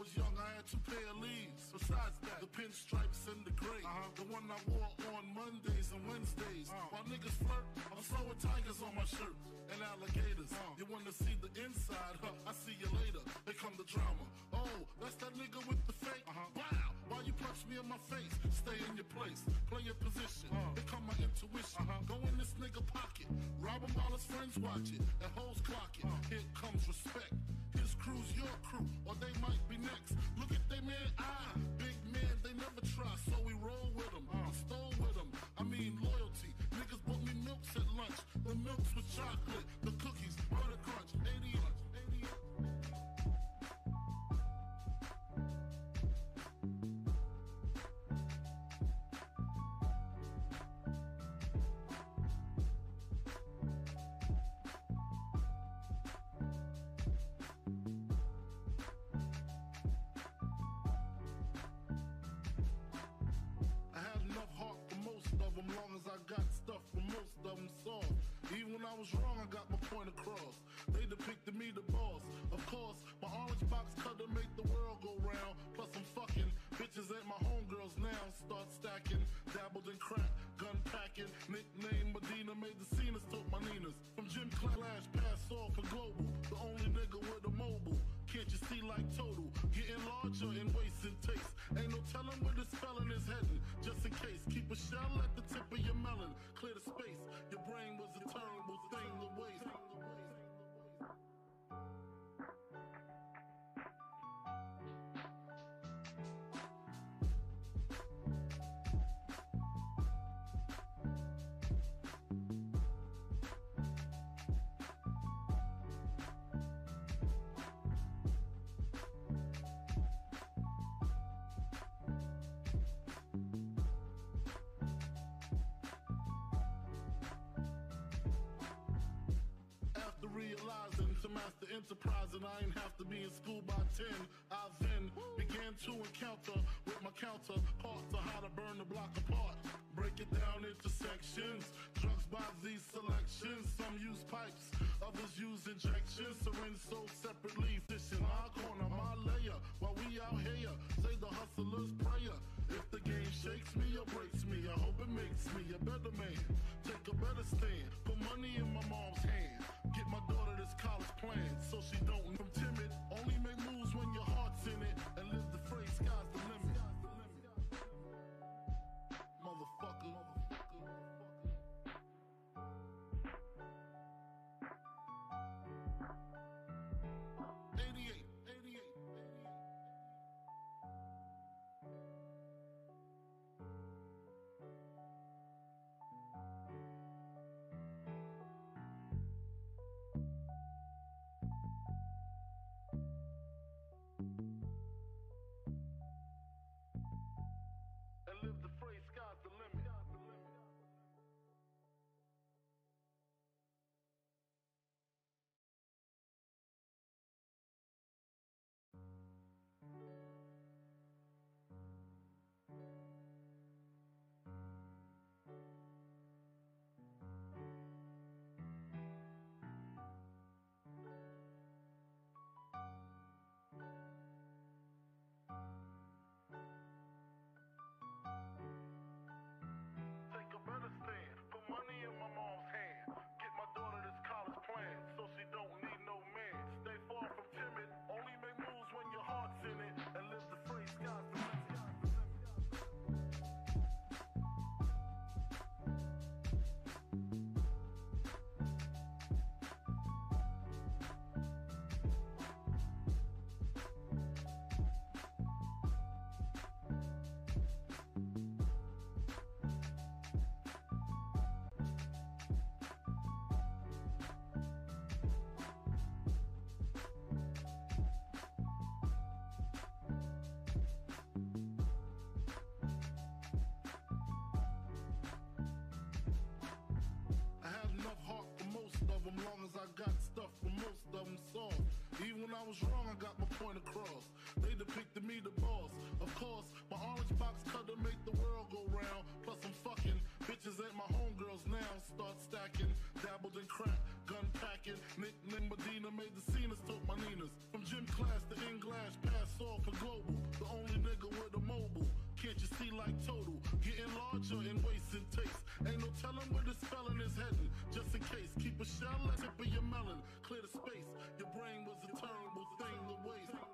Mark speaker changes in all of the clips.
Speaker 1: I was young, I had two pair of leaves. Besides that, the pinstripes and the gray.
Speaker 2: Uh-huh.
Speaker 1: The one I wore on Mondays and Wednesdays.
Speaker 2: Uh.
Speaker 1: While niggas flirt, I'm throwing tigers on my shirt and alligators.
Speaker 2: Uh.
Speaker 1: You wanna see the inside? Huh, I see you later. Here come the drama. Oh, that's that nigga with the fake.
Speaker 2: Uh-huh.
Speaker 1: Why you punch me in my face? Stay in your place, play your position.
Speaker 2: Uh.
Speaker 1: Here come my intuition.
Speaker 2: Uh-huh.
Speaker 1: Go in this nigga pocket, rob him while his friends watch it, and hoes clock it.
Speaker 2: Uh.
Speaker 1: Here comes respect. His crew's your crew, or they might be next. Look at they man eye, big man, they never try, so we roll with them,
Speaker 2: Uh.
Speaker 1: stole with them. I mean loyalty. When I was wrong, I got my point across. They depicted me the boss. Of course, my orange box cut cutter make the world go round. Plus I'm fucking bitches ain't my homegirls now. Start stacking, dabbled in crack, gun packing. Nickname Medina made the scenes, took my Ninas. From Jim Clash, pass off for global. The only nigga with a mobile. Can't you see like total? Getting larger and taste. Ain't no telling where this felon is heading. Just in case, keep a shell at the tip of your melon. Clear the space. Your brain was a terrible thing to waste. Burn the block apart. Break it down into sections. Drugs by these selections. Some use pipes, others use injections. Syringe sold separately. Fishing my corner, my layer. While we out here, say the hustler's prayer. If the game shakes me or breaks me, I hope it makes me a better man. them long as I got stuff for most of them songs. Even when I was wrong, I got my point across. They depicted me the boss. Of course, my orange box cutter make the world go round. Plus I'm fucking bitches at my homegirls now. Start stacking, dabbled in crack, gun packing. Nickname Medina made the scenes, took my Ninas. From gym class to in glass, pass off for global. The only nigga with a mobile can't you see like total? Getting larger and wasting taste. Ain't no telling where this fella is heading. Just in case, keep a shell at tip of your melon. Clear the space. Your brain was a terrible thing to waste.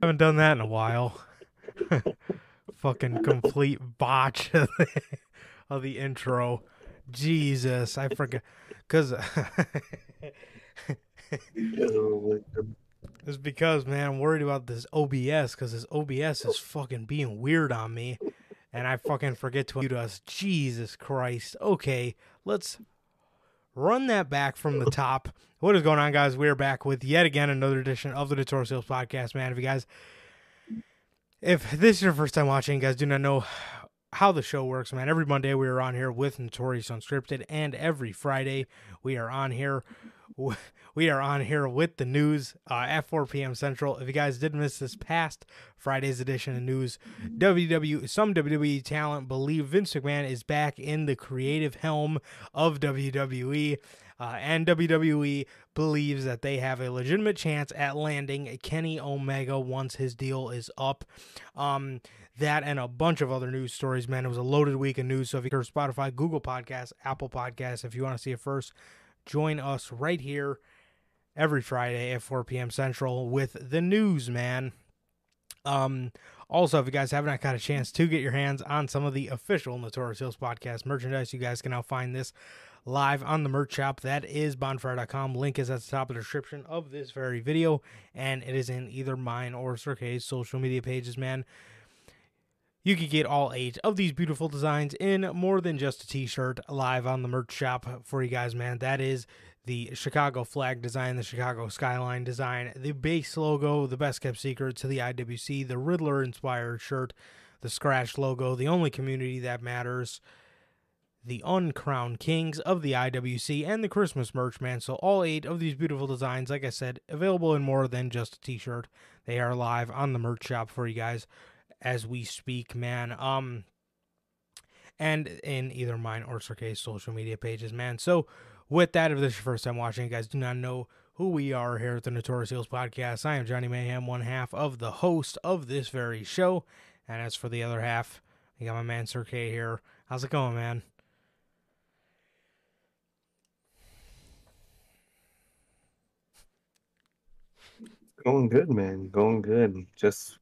Speaker 2: Haven't done that in a while. Fucking complete botch of the, of the intro. Jesus, I forgot because it's because man, I'm worried about this OBS because this OBS is fucking being weird on me, and I fucking forget to mute us. Jesus Christ. Okay, let's run that back from the top. What is going on, guys? We're back with yet again another edition of the Notorious Heels Podcast, man. If you guys, if this is your first time watching, guys do not know how the show works, man. Every Monday we are on here with Notorious Unscripted, and every Friday we are on here. We are on here with the news uh, at 4 p.m. Central. If you guys did miss this past Friday's edition of news, WWE some WWE talent believe Vince McMahon is back in the creative helm of WWE. Uh, and WWE believes that they have a legitimate chance at landing Kenny Omega once his deal is up. Um, that and a bunch of other news stories, man. It was a loaded week of news. So if you go to Spotify, Google Podcasts, Apple Podcasts, if you want to see it first, join us right here every Friday at 4 p.m. Central with the news, man. Um, also, if you guys haven't got a chance to get your hands on some of the official Notorious Heels podcast merchandise, you guys can now find this live on the merch shop. That is bonfire.com. Link is at the top of the description of this very video, and it is in either mine or Sir K's social media pages, man. You can get all eight of these beautiful designs in more than just a t shirt live on the merch shop for you guys, man. That is the Chicago flag design, the Chicago skyline design, the base logo, the best kept secret to the IWC, the Riddler inspired shirt, the scratch logo, the only community that matters, the uncrowned kings of the IWC, and the Christmas merch, man. So, all eight of these beautiful designs, like I said, available in more than just a t shirt. They are live on the merch shop for you guys as we speak, man. Um, and in either mine or Sir K's social media pages, man. So, with that, if this is your first time watching, you guys do not know who we are here at the Notorious Heels Podcast. I am Johnny Mayhem, one half of the host of this very show. And as for the other half, I got my man Sir K here. How's it going, man?
Speaker 3: Going good, man. Going good. Just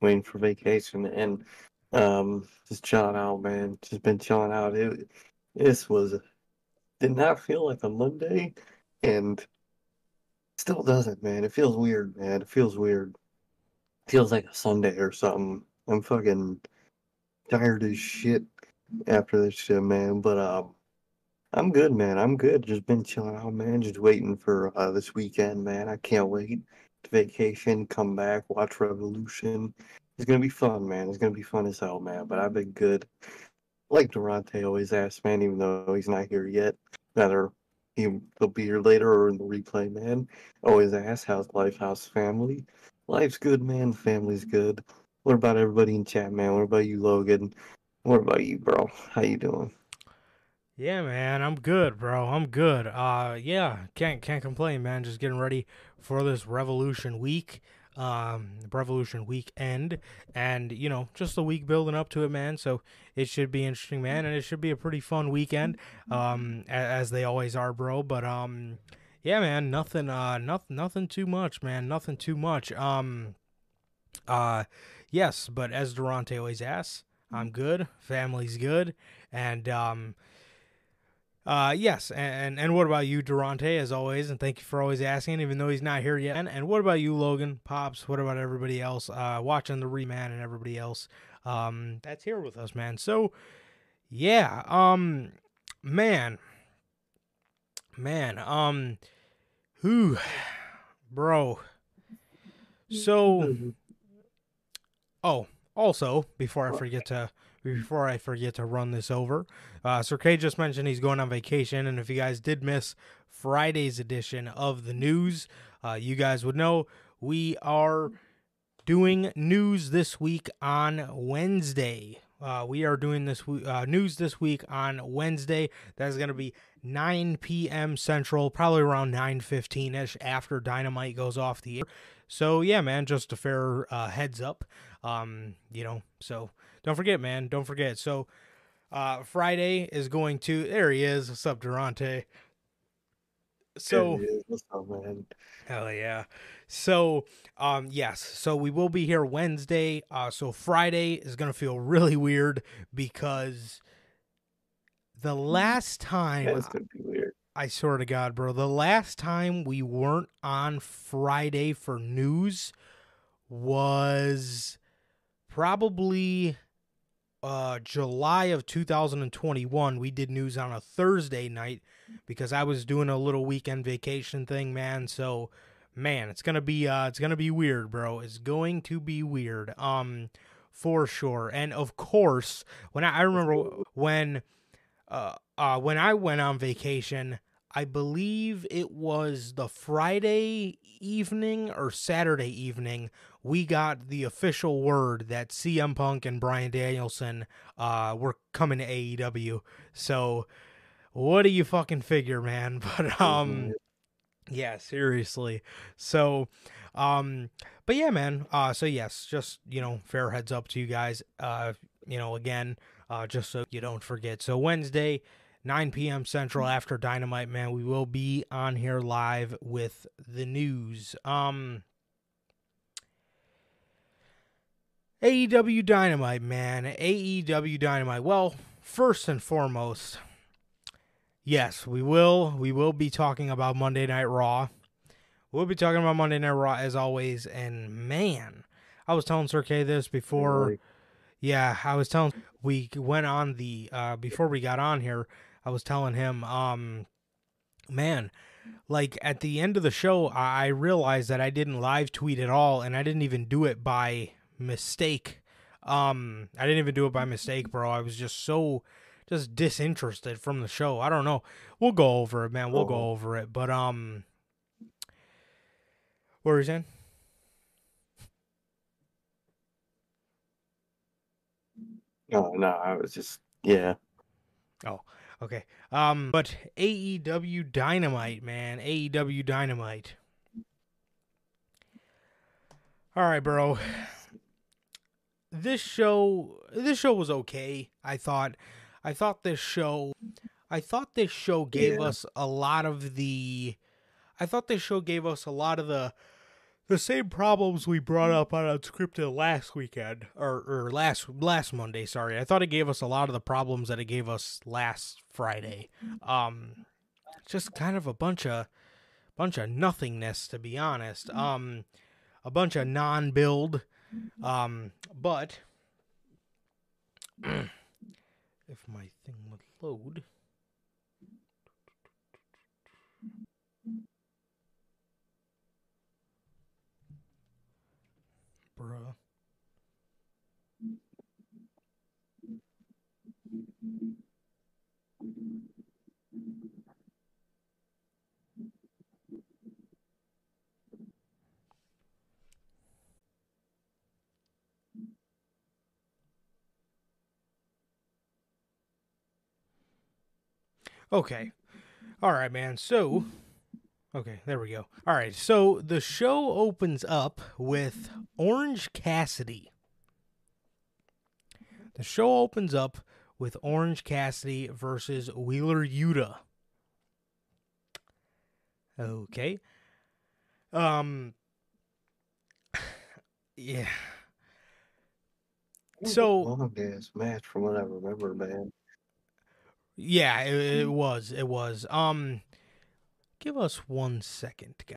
Speaker 3: waiting for vacation and um just chilling out, man. Just been chilling out. It this was did not feel like a Monday and still doesn't, man. It feels weird, man. It feels weird. feels like a Sunday or something. I'm fucking tired as shit after this shit, man. But um I'm good, man. I'm good. Just been chilling out, man. Just waiting for uh, this weekend, man. I can't wait to vacation, come back, watch Revolution, it's gonna be fun, man. It's gonna be fun as hell, man. But I've been good. Like Durante always asks, man, even though he's not here yet, whether he will be here later or in the replay, man. Always asks, how's life, how's family? Life's good, man. Family's good. What about everybody in chat, man? What about you, Logan? What about you, bro? How you doing?
Speaker 2: Yeah, man, I'm good, bro. I'm good. Uh, yeah, can't can't complain, man. Just getting ready for this Revolution week, um, Revolution weekend, and you know, just the week building up to it, man. So it should be interesting, man, and it should be a pretty fun weekend, um, as, they always are, bro. But um, yeah, man, nothing, uh, nothing, nothing too much, man. Nothing too much. Um, uh, yes, but as Durante always asks, I'm good. Family's good, and um uh, yes, and and what about you, Durante, as always, and thank you for always asking, even though he's not here yet. And, and what about you, Logan, Pops? What about everybody else uh, watching the reman and everybody else um, that's here with us, man? So, yeah, um, man, man, um, who, bro. So, oh, also before I forget to before I forget to run this over. Uh, Sir K just mentioned he's going on vacation, and if you guys did miss Friday's edition of the news, uh, you guys would know we are doing news this week on Wednesday. Uh, we are doing this uh, news this week on Wednesday. That's going to be 9 p.m. Central, probably around 9:15 ish after Dynamite goes off the air. So yeah, man, just a fair uh, heads up. Um, you know, so don't forget, man. Don't forget. So uh, Friday is going to. There he is. What's up, Durante? So,
Speaker 3: What's up, man?
Speaker 2: hell yeah. So, um, yes. So we will be here Wednesday. Uh, so Friday is gonna feel really weird because the last time
Speaker 3: gonna be weird.
Speaker 2: I swear to God, bro. The last time we weren't on Friday for news was probably uh July of 2021. We did news on a Thursday night because I was doing a little weekend vacation thing, man. So, man, it's to be uh it's to be weird, bro. It's going to be weird. Um for sure. And of course, when I, I remember when uh, uh, when I went on vacation, I believe it was the Friday evening or Saturday evening, we got the official word that CM Punk and Bryan Danielson uh, were coming to AEW. So, what do you fucking figure, man? But um, yeah, seriously. So, um, but yeah, man. Uh, so yes, just you know, fair heads up to you guys. Uh, you know, again, uh, just so you don't forget. So Wednesday, 9 p.m. Central after Dynamite, man, we will be on here live with the news. Um, AEW Dynamite, man. AEW Dynamite. Well, first and foremost, yes, we will. We will be talking about Monday Night Raw. We'll be talking about Monday Night Raw as always. And man, I was telling Sir K this before. Yeah, I was telling we went on the uh before we got on here, I was telling him um man, like at the end of the show I realized that I didn't live tweet at all and I didn't even do it by mistake. Um I didn't even do it by mistake, bro. I was just so just disinterested from the show. I don't know. We'll go over it, man. We'll go
Speaker 3: Oh.
Speaker 2: over it. But um what were you saying?
Speaker 3: no, no, I was just yeah.
Speaker 2: Oh, okay. Um, but AEW Dynamite, man, AEW Dynamite. All right, bro. This show, this show was okay. I thought, I thought this show, I thought this show gave
Speaker 3: Yeah.
Speaker 2: us a lot of the, I thought this show gave us a lot of the, the same problems we brought up on Unscripted last weekend or, or last last Monday. Sorry, I thought it gave us a lot of the problems that it gave us last Friday. Um, just kind of a bunch of bunch of nothingness, to be honest. Um, a bunch of non-build. Um, but if my thing would load. Bruh. Okay. All right, man. So, okay, there we go. All right. So the show opens up with Orange Cassidy. The show opens up with Orange Cassidy versus Wheeler Yuta. Okay. Um yeah. So
Speaker 3: long ass match from what I remember, man.
Speaker 2: Yeah, it, it was. It was. Um give us one second, guys.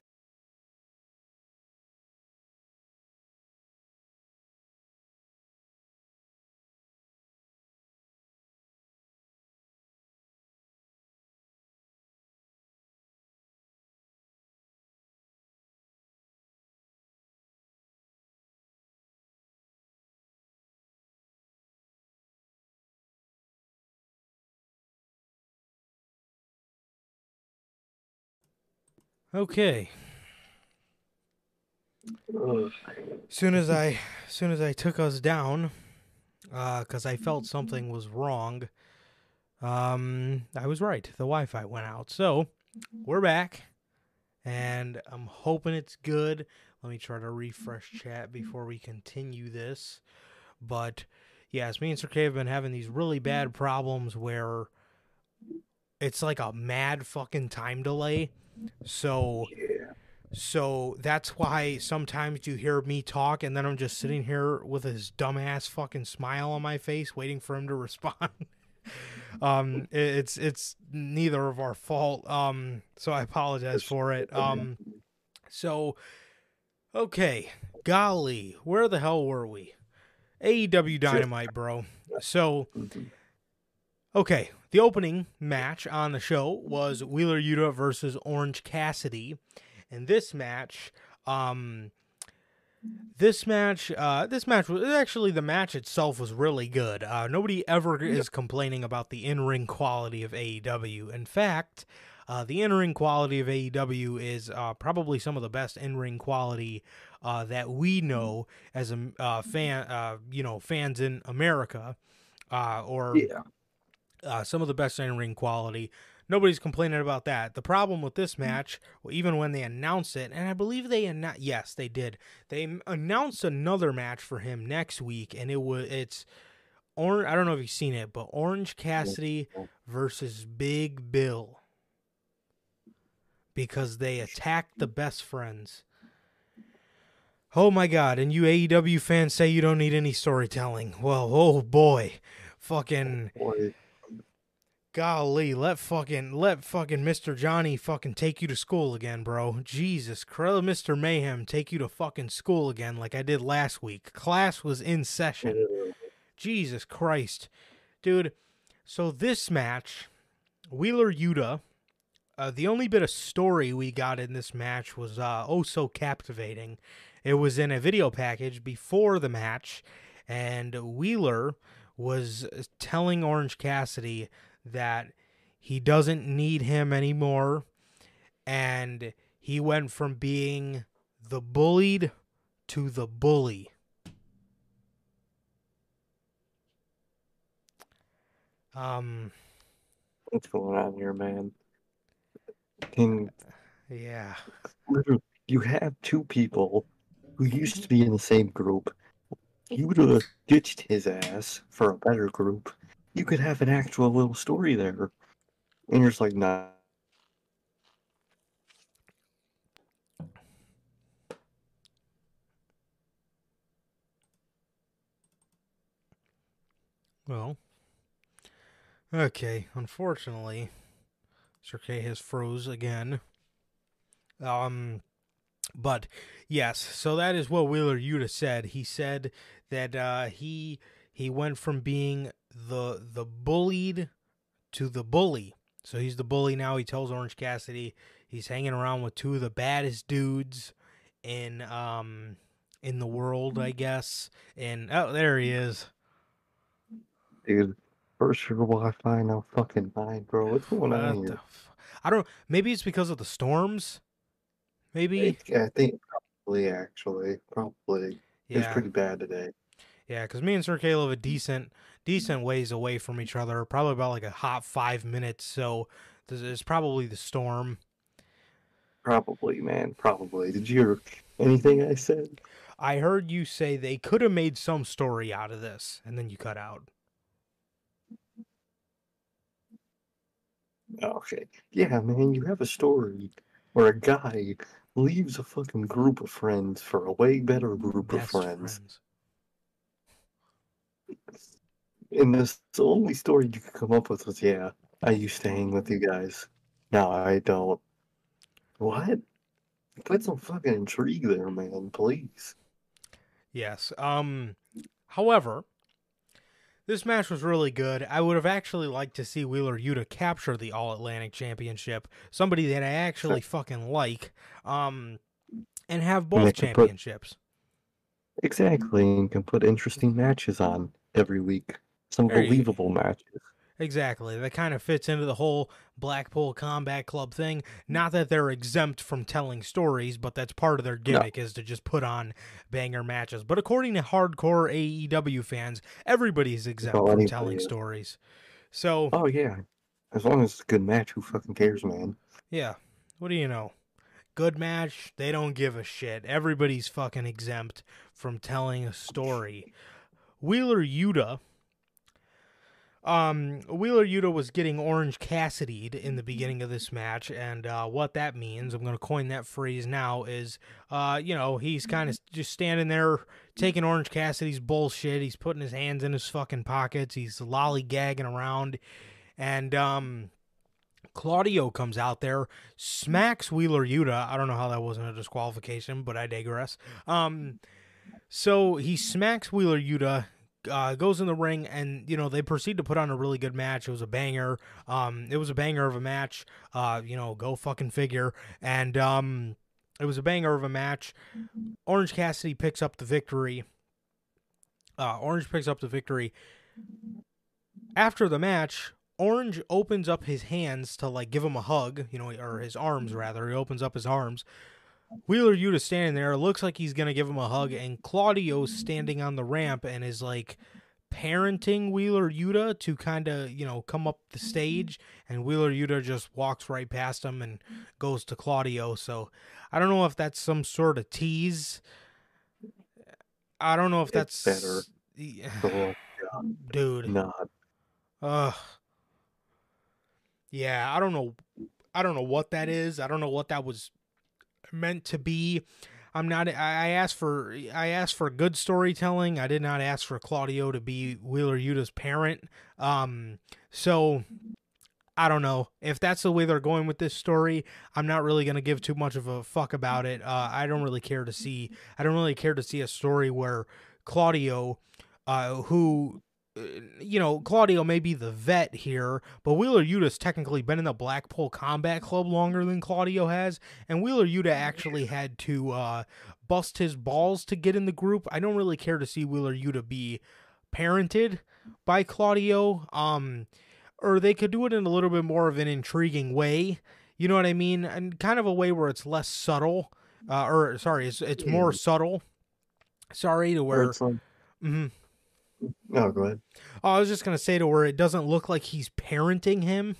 Speaker 2: Okay. Soon as I soon as I took us down, because I felt something was wrong, um, I was right. The Wi-Fi went out, so we're back, and I'm hoping it's good. Let me try to refresh chat before we continue this. But yes, me and Sir K have been having these really bad problems where it's like a mad fucking time delay. So
Speaker 3: Yeah.
Speaker 2: so that's why sometimes you hear me talk and then I'm just sitting here with his dumbass fucking smile on my face waiting for him to respond. um it's it's neither of our fault. Um so I apologize for it. Um so okay, golly, where the hell were we? AEW Dynamite, bro. So
Speaker 3: Mhm.
Speaker 2: Okay, the opening match on the show was Wheeler Yuta versus Orange Cassidy, and this match, um, this match, uh, this match was actually the match itself was really good. Uh, nobody ever is complaining about the in-ring quality of AEW. In fact, uh, the in-ring quality of AEW is uh, probably some of the best in-ring quality uh, that we know as a uh, fan, uh, you know, fans in America, uh, or
Speaker 3: Yeah.
Speaker 2: Uh, some of the best in ring quality. Nobody's complaining about that. The problem with this match, well, even when they announced it, and I believe they announced, yes, they did. They announced another match for him next week, and it was it's orange. I don't know if you've seen it, but Orange Cassidy versus Big Bill because they attacked the best friends. Oh my god, and you AEW fans say you don't need any storytelling. Well, oh boy. Fucking
Speaker 3: Boy,
Speaker 2: golly, let fucking let fucking Mr. Johnny fucking take you to school again, bro. Jesus Christ, Mr. Mayhem take you to fucking school again like I did last week. Class was in session. Jesus Christ. Dude, so this match, Wheeler Yuta, uh, the only bit of story we got in this match was uh, oh so captivating. It was in a video package before the match, and Wheeler was telling Orange Cassidy that he doesn't need him anymore, and he went from being the bullied to the bully. Um,
Speaker 3: What's going on here, man? Can
Speaker 2: yeah.
Speaker 3: literally, you have two people who used to be in the same group. You would have ditched his ass for a better group. You could have an actual little story there. And you're just like, nah.
Speaker 2: Well, okay. Unfortunately, Sir has froze again. Um, but yes, so that is what Wheeler Yuta said. He said that uh, he he went from being the the bullied to the bully. So he's the bully now. He tells Orange Cassidy he's hanging around with two of the baddest dudes in um in the world, I guess. And oh, there he is.
Speaker 3: Dude, first your Wi-Fi, now fucking mine, bro. What's going
Speaker 2: What
Speaker 3: on here?
Speaker 2: f- I don't. Maybe it's because of the storms. Maybe.
Speaker 3: I I think probably, actually, probably. It was
Speaker 2: Yeah.
Speaker 3: pretty bad today.
Speaker 2: Yeah, because me and Sir K live a decent decent ways away from each other, probably about like a hot five minutes. So this is probably the storm.
Speaker 3: Probably, man. Probably. Did you hear anything I said?
Speaker 2: I heard you say they could have made some story out of this, and then you cut out.
Speaker 3: Okay. Yeah, man, you have a story where a guy leaves a fucking group of friends for a way better group
Speaker 2: Best
Speaker 3: of friends. And this the only story you could come up with was, yeah, I used to hang with you guys. No, I don't. What? Put some fucking intrigue there, man, please.
Speaker 2: Yes. Um. However, this match was really good. I would have actually liked to see Wheeler Yuta capture the All Atlantic Championship, somebody that I actually fucking like, um, and have both
Speaker 3: they could put-
Speaker 2: championships.
Speaker 3: Exactly, and can put interesting matches on every week. Some
Speaker 2: There you-
Speaker 3: believable matches.
Speaker 2: Exactly. That kind of fits into the whole Blackpool Combat Club thing. Not that they're exempt from telling stories, but that's part of their gimmick is to just put on banger matches. But according to hardcore AEW fans, everybody's exempt from
Speaker 3: anybody
Speaker 2: telling stories. So,
Speaker 3: Oh yeah. As long as it's a good match, who fucking cares, man?
Speaker 2: yeah. What do you know? Good match, they don't give a shit. Everybody's fucking exempt from telling a story. Wheeler Yuta um, Wheeler Yuta was getting Orange Cassidy'd in the beginning of this match, and uh, what that means, I'm going to coin that phrase now, is, uh, you know, he's kind of just standing there taking Orange Cassidy's bullshit. He's putting his hands in his fucking pockets. He's lollygagging around, and um, Claudio comes out there, smacks Wheeler Yuta. I don't know how that wasn't a disqualification, but I digress. Um, so he smacks Wheeler Yuta, uh, goes in the ring, and you know they proceed to put on a really good match. It was a banger. Um, it was a banger of a match. Uh, you know, go fucking figure. And um, it was a banger of a match. Orange Cassidy picks up the victory. Uh, Orange picks up the victory. After the match, Orange opens up his hands to like give him a hug, you know, or his arms rather. He opens up his arms. Wheeler Yuta standing there, looks like he's gonna give him a hug, and Claudio's standing on the ramp and is like parenting Wheeler Yuta to kind of you know come up the stage, and Wheeler Yuta just walks right past him and goes to Claudio. So I don't know if that's some sort of tease. I don't know if
Speaker 3: It's
Speaker 2: that's
Speaker 3: better.
Speaker 2: Yeah, dude.
Speaker 3: not.
Speaker 2: Ugh. Yeah, I don't know. I don't know what that is. I don't know what that was meant to be. I'm not. I asked for. I asked for good storytelling. I did not ask for Claudio to be Wheeler Yuta's parent. Um. So. I don't know if that's the way they're going with this story. I'm not really gonna give too much of a fuck about it. Uh, I don't really care to see. I don't really care to see a story where Claudio, uh, who you know, Claudio may be the vet here, but Wheeler Yuta's technically been in the Blackpool Combat Club longer than Claudio has, and Wheeler Yuta actually had to uh, bust his balls to get in the group. I don't really care to see Wheeler Yuta be parented by Claudio, um, or they could do it in a little bit more of an intriguing way. You know what I mean? And kind of a way where it's less subtle, uh, or sorry, it's it's more subtle. Sorry to
Speaker 3: Where
Speaker 2: where.
Speaker 3: No, go ahead.
Speaker 2: Oh, I was just gonna say to where it doesn't look like he's parenting him.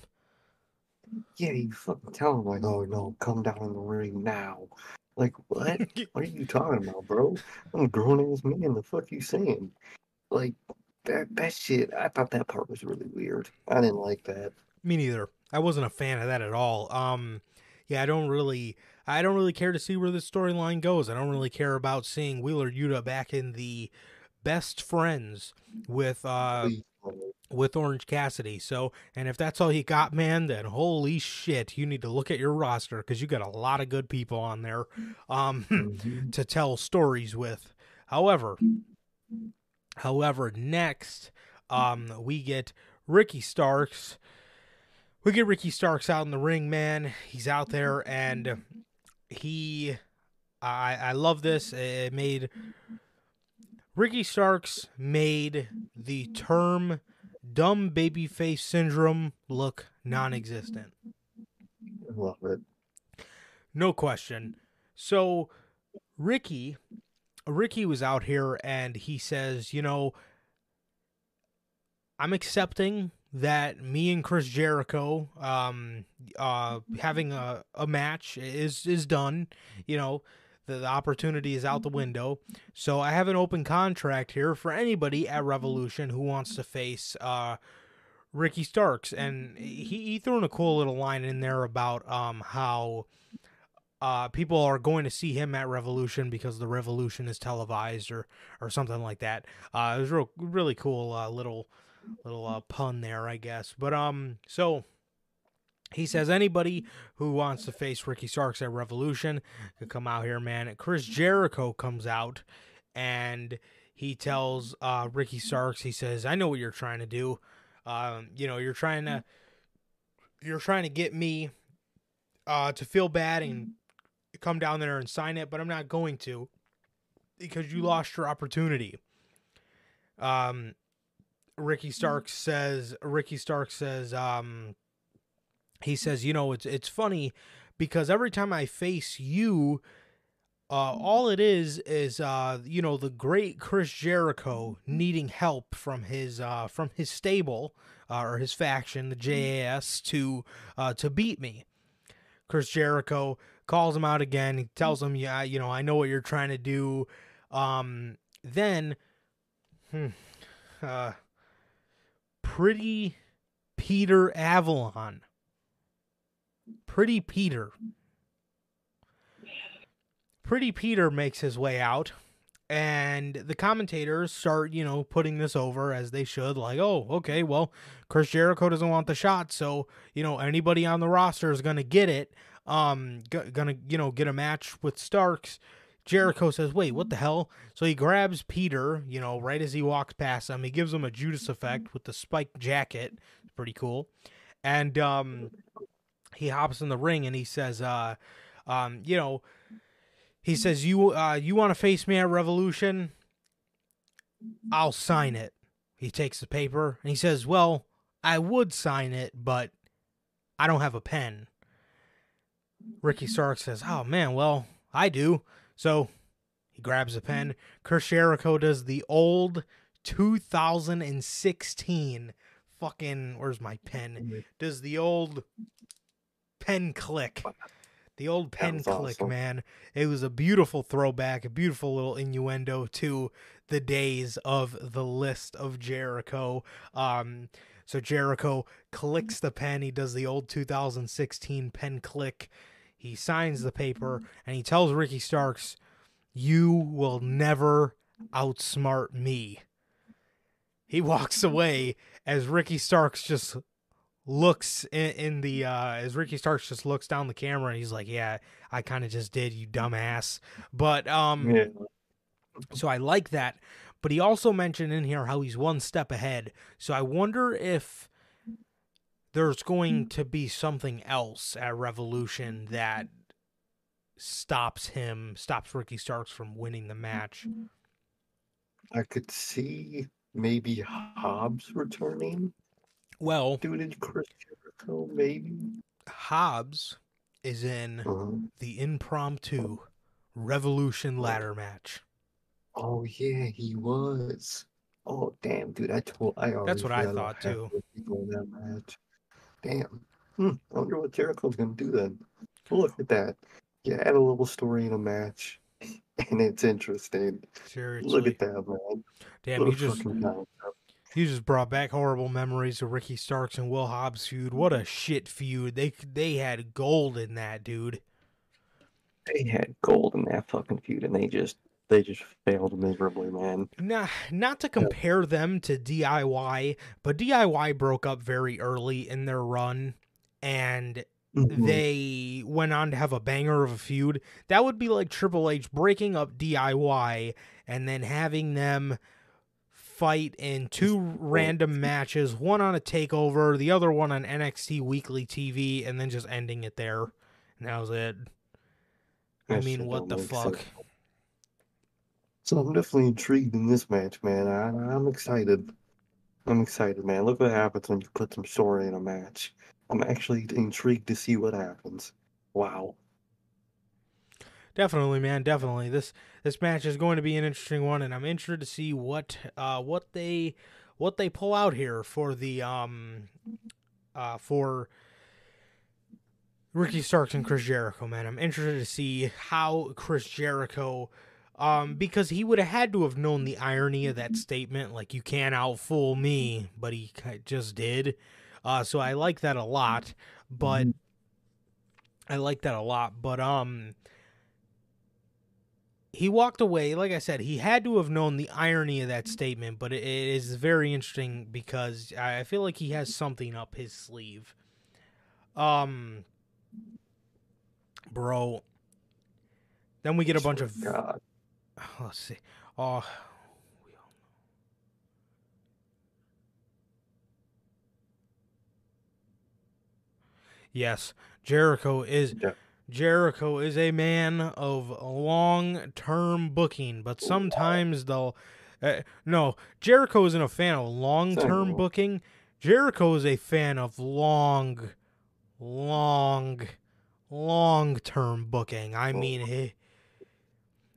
Speaker 3: Yeah, you fucking tell him like, oh no, come down in the ring now. Like what? what are you talking about, bro? I'm a grown ass man. The fuck you saying? Like that that shit. I thought that part was really weird. I didn't like that.
Speaker 2: Me neither. I wasn't a fan of that at all. Um, yeah, I don't really, I don't really care to see where this storyline goes. I don't really care about seeing Wheeler Yuta back in the best friends with uh with Orange Cassidy. So, and if that's all you got, man, then holy shit, you need to look at your roster because you got a lot of good people on there. Um.
Speaker 3: Mhm.
Speaker 2: to tell stories with. However, however, next um we get Ricky Starks. We get Ricky Starks out in the ring, man. He's out there and he I I love this. It made Ricky Starks made the term dumb babyface syndrome look non-existent.
Speaker 3: Love it.
Speaker 2: No question. So Ricky Ricky was out here and he says, you know, I'm accepting that me and Chris Jericho um uh having a, a match is is done. You know, the, the opportunity is out the window. So I have an open contract here for anybody at Revolution who wants to face uh Ricky Starks and he, he threw in a cool little line in there about um how uh, people are going to see him at Revolution because the Revolution is televised or or something like that. Uh, it was real really cool uh, little little uh, pun there, I guess. But um, so he says anybody who wants to face Ricky Starks at Revolution could come out here, man. Chris Jericho comes out and he tells uh, Ricky Starks, he says, "I know what you're trying to do. Um, you know, you're trying to you're trying to get me uh, to feel bad and come down there and sign it, but I'm not going to because you lost your opportunity." Um, Ricky Starks says. Ricky Starks says. Um, he says, you know, it's it's funny because every time I face you, uh, all it is is uh, you know the great Chris Jericho needing help from his uh, from his stable uh, or his faction, the JAS, to uh, to beat me. Chris Jericho calls him out again. He tells him, "Yeah, you know, I know what you're trying to do." Um, then, hmm, uh, pretty Peter Avalon Pretty Peter. Pretty Peter makes his way out, and the commentators start, you know, putting this over as they should. Like, oh, okay, well, Chris Jericho doesn't want the shot, so you know anybody on the roster is gonna get it. Um, g- gonna you know get a match with Starks. Jericho says, "Wait, what the hell?" So he grabs Peter, you know, right as he walks past him. He gives him a Judas effect with the spiked jacket. Pretty cool. And um, he hops in the ring and he says, uh, um, you know, he says, you, uh, you want to face me at Revolution? I'll sign it. He takes the paper and he says, well, I would sign it, but I don't have a pen. Ricky Stark says, oh man, well, I do. So he grabs a pen. Chris Jericho does the old 2016 fucking, where's my pen? Does the old pen click. The old pen click, awesome. man. It was a beautiful throwback, a beautiful little innuendo to the days of the list of Jericho. Um, so Jericho clicks the pen. He does the old 2016 pen click. He signs the paper and he tells Ricky Starks, You will never outsmart me. He walks away as Ricky Starks just looks in, in the uh as Ricky Starks just looks down the camera and he's like, "Yeah, I kind of just did, you dumbass." But um yeah. so I like that. But he also mentioned in here how he's one step ahead. So I wonder if there's going to be something else at Revolution that stops him, stops Ricky Starks from winning the match.
Speaker 3: I could see maybe Hobbs returning.
Speaker 2: Well,
Speaker 3: do it in Chris Jericho, maybe.
Speaker 2: Hobbs is in uh-huh. the impromptu Revolution ladder match.
Speaker 3: Oh yeah, he was. Oh damn, dude! I told I
Speaker 2: That's what I thought too.
Speaker 3: That match. Damn. Hmm. I wonder what Jericho's gonna do then. Look at that. You add a little story in a match, and it's interesting.
Speaker 2: Seriously.
Speaker 3: Look at that, man.
Speaker 2: Damn, you just you just brought back horrible memories of Ricky Starks and Will Hobbs feud. What a shit feud. They they had gold in that, dude.
Speaker 3: They had gold in that fucking feud, and they just they just failed miserably, man.
Speaker 2: Nah, not to compare yeah. them to DIY, but DIY broke up very early in their run, and mm-hmm. they went on to have a banger of a feud. That would be like Triple H breaking up DIY and then having them fight in two random matches, one on a takeover, the other one on NXT Weekly TV, and then just ending it there. And that was it. I mean, what the fuck? Sense.
Speaker 3: So I'm definitely intrigued in this match, man. I, I'm excited. I'm excited, man. Look what happens when you put some story in a match. I'm actually intrigued to see what happens. Wow.
Speaker 2: Definitely, man. Definitely. This this match is going to be an interesting one, and I'm interested to see what uh what they what they pull out here for the um uh for Ricky Starks and Chris Jericho, man. I'm interested to see how Chris Jericho um because he would have had to have known the irony of that statement like you can't outfool me, but he just did. Uh so I like that a lot, but I like that a lot, but um he walked away. Like I said, he had to have known the irony of that statement, but it, is very interesting because I feel like he has something up his sleeve. Um, bro. Then we get a bunch of.
Speaker 3: God.
Speaker 2: Let's see. Oh. Yes, Jericho is.
Speaker 3: Yeah.
Speaker 2: Jericho is a man of long term booking, but sometimes they'll. Uh, no, Jericho isn't a fan of long term booking. Jericho is a fan of long, long, long term booking. I mean, he,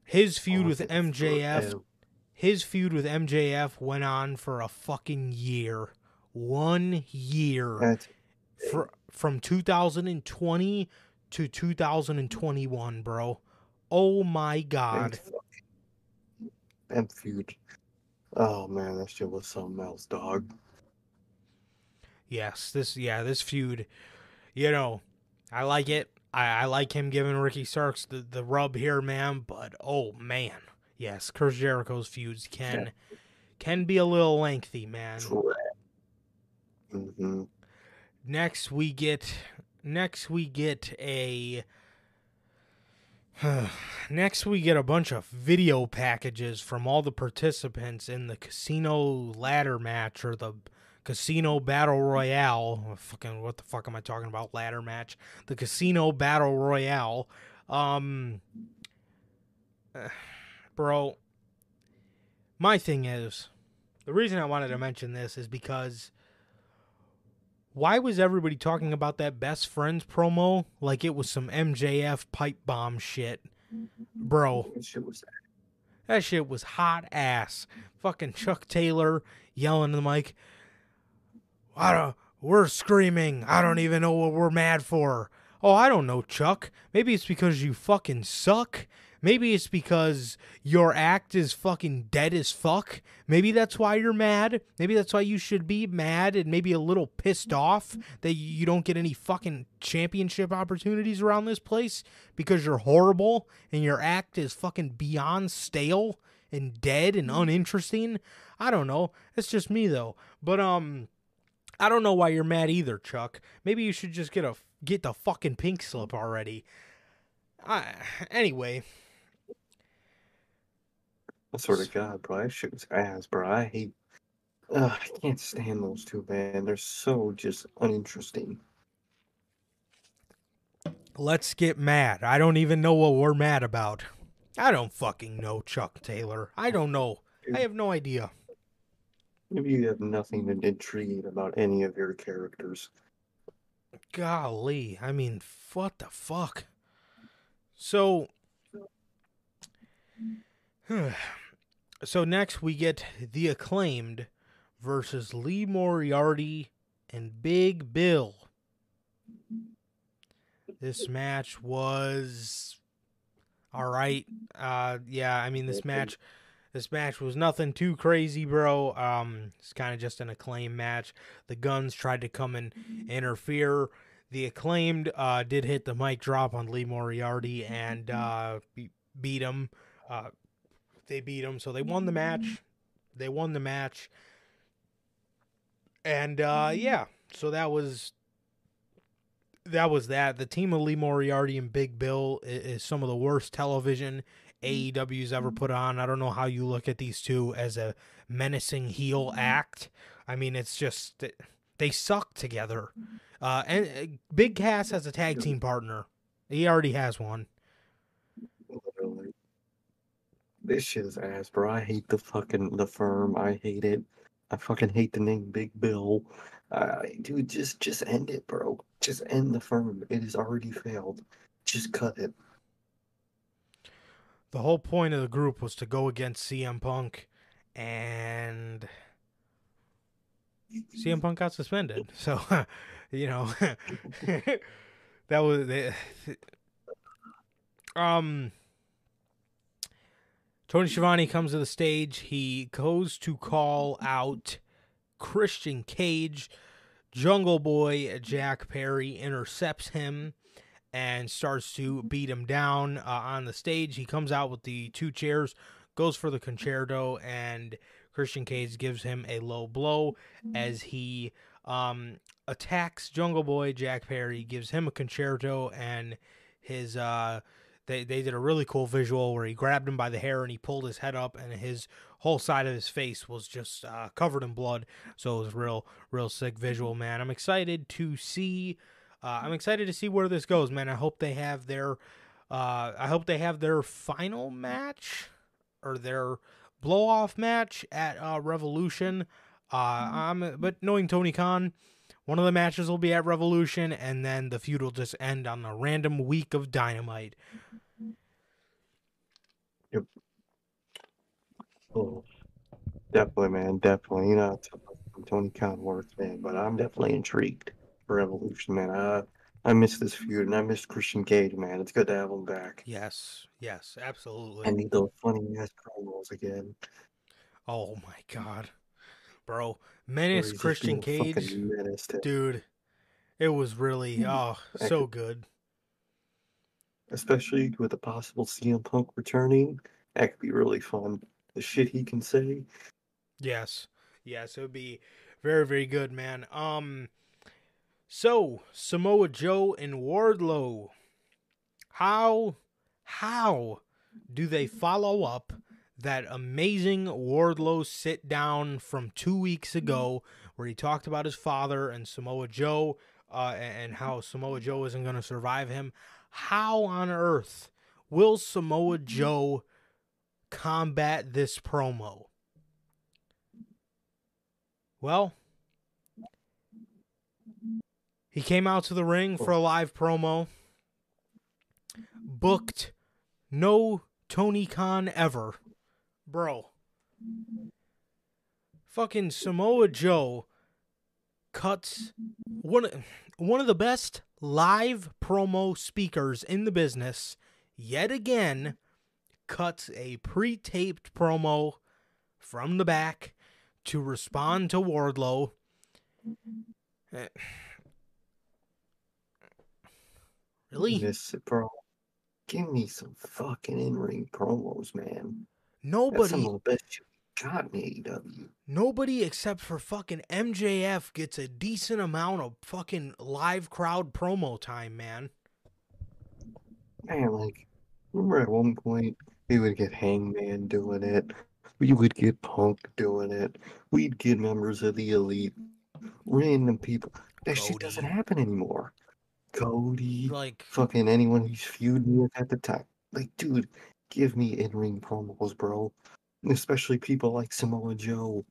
Speaker 2: his feud with MJF, his feud with MJF went on for a fucking year. One year. Fr- from 2020 to 2021, bro. Oh my god.
Speaker 3: That feud. Oh man, that shit was something else, dog.
Speaker 2: Yes, this yeah, this feud, you know, I like it. I, I like him giving Ricky Starks the, the rub here, man, but oh man. Yes, Chris Jericho's feuds can can be a little lengthy, man.
Speaker 3: Mm-hmm.
Speaker 2: Next we get next we get a next we get a bunch of video packages from all the participants in the casino ladder match or the casino battle royale. Fucking what the fuck am i talking about? Ladder match. The casino battle royale. Um bro my thing is the reason i wanted to mention this is because why was everybody talking about that best friends promo like it was some MJF pipe bomb shit? Bro,
Speaker 3: That shit was
Speaker 2: that shit was hot ass. Fucking Chuck Taylor yelling in the mic. I don't we're screaming. I don't even know what we're mad for. Oh, I don't know, Chuck. Maybe it's because you fucking suck. Maybe it's because your act is fucking dead as fuck. Maybe that's why you're mad. Maybe that's why you should be mad and maybe a little pissed off that you don't get any fucking championship opportunities around this place because you're horrible and your act is fucking beyond stale and dead and uninteresting. I don't know. It's just me though. But um I don't know why you're mad either, Chuck. Maybe you should just get a get the fucking pink slip already. I, anyway,
Speaker 3: I swear to God, bro, I shit was ass, bro. I hate. Uh, I can't stand those two, man. They're so just uninteresting.
Speaker 2: let's get mad. I don't even know what we're mad about. I don't fucking know, Chuck Taylor. I don't know. I have no idea.
Speaker 3: Maybe you have nothing to intrigue about any of your characters.
Speaker 2: Golly, I mean, what the fuck? So, so next we get the acclaimed versus Lee Moriarty and Big Bill. This match was all right. Uh, yeah, I mean this match, this match was nothing too crazy, bro. Um, it's kind of just an acclaim match. The Guns tried to come and interfere. The acclaimed uh, did hit the mic drop on Lee Moriarty and uh, be- beat him. Uh, they beat him, so they won the match. They won the match, and uh, yeah, so that was that was that. The team of Lee Moriarty and Big Bill is, is some of the worst television AEW's ever put on. I don't know how you look at these two as a menacing heel act. I mean, it's just they suck together. Uh, and uh, Big Cass has a tag team partner. He already has one.
Speaker 3: Literally. This shit is ass, bro. I hate the fucking the firm. I hate it. I fucking hate the name Big Bill. Uh, dude, just just end it, bro. Just end the firm. It has already failed. Just cut it.
Speaker 2: the whole point of the group was to go against CM Punk, and CM Punk got suspended. So, you know, that was um. Tony Schiavone comes to the stage. He goes to call out Christian Cage. Jungle Boy Jack Perry intercepts him and starts to beat him down uh, on the stage. He comes out with the two chairs, goes for the Con-Chair-To, and Christian Cage gives him a low blow as he um, attacks Jungle Boy. Jack Perry gives him a Con-Chair-To, and his uh, they they did a really cool visual where he grabbed him by the hair and he pulled his head up, and his whole side of his face was just uh, covered in blood. So it was real real sick visual, man. I'm excited to see. Uh, I'm excited to see where this goes, man. I hope they have their, uh, I hope they have their final match or their blow off match at uh, Revolution. Uh, I'm, but knowing Tony Khan, one of the matches will be at Revolution, and then the feud will just end on a random week of Dynamite. Yep.
Speaker 3: Oh, definitely, man. Definitely. You know, it's Tony Khan works, man. But I'm definitely intrigued for Revolution, man. I I miss this feud, and I miss Christian Cage, man. It's good to have him back.
Speaker 2: Yes, yes, absolutely.
Speaker 3: I need those funny ass promos again.
Speaker 2: Oh my god, bro, Menace Christian Cage,
Speaker 3: menace
Speaker 2: dude, it was really oh so good.
Speaker 3: especially with a possible CM Punk returning. That could be really fun. The shit he can say.
Speaker 2: Yes. Yes, it would be very, very good, man. Um so Samoa Joe and Wardlow. How how do they follow up that amazing Wardlow sit down from two weeks mm-hmm. ago where he talked about his father and Samoa Joe uh, and how mm-hmm. Samoa Joe isn't going to survive him? How on earth will Samoa mm-hmm. Joe combat this promo? Well, he came out to the ring for a oh. live promo, booked no Tony Khan ever. Bro. Fucking Samoa Joe cuts one one of the best live promo speakers in the business yet again cuts a pre-taped promo from the back to respond to Wardlow. Eh. Really?
Speaker 3: Give me some fucking in ring promos, man.
Speaker 2: Nobody
Speaker 3: some of the best shit we got in E AEW.
Speaker 2: Nobody except for fucking MJF gets a decent amount of fucking live crowd promo time, man.
Speaker 3: Man, like, remember at one point we would get Hangman doing it. We would get Punk doing it. We'd get members of the Elite, random people. That shit doesn't happen anymore. Cody,
Speaker 2: Like,
Speaker 3: fucking anyone he's feuding with at the time. Like, dude, give me in ring promos, bro. Especially people like Samoa Joe.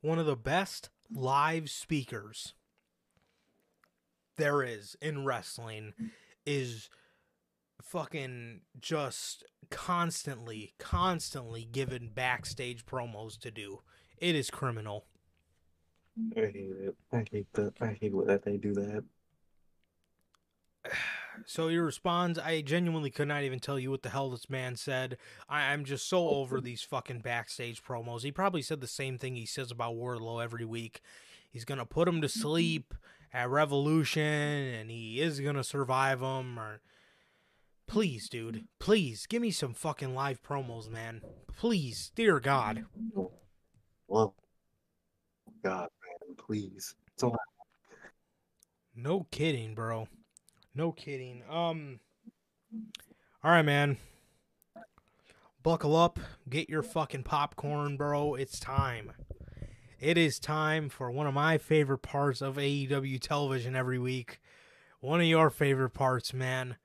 Speaker 2: one of the best live speakers there is in wrestling is fucking just constantly, constantly given backstage promos to do. It is criminal.
Speaker 3: I hate it. I hate that. I hate that they do that.
Speaker 2: So he responds, I genuinely could not even tell you what the hell this man said. I, I'm just so over these fucking backstage promos. He probably said the same thing he says about Wardlow every week. He's gonna put him to mm-hmm. sleep at Revolution, and he is gonna survive him. Or please, dude, please give me some fucking live promos, man. Please, dear God.
Speaker 3: Well, God, man, please. It's all
Speaker 2: No kidding, bro. No kidding. Um All right, man. Buckle up, get your fucking popcorn, bro. It's time. It is time for one of my favorite parts of AEW television every week. One of your favorite parts, man.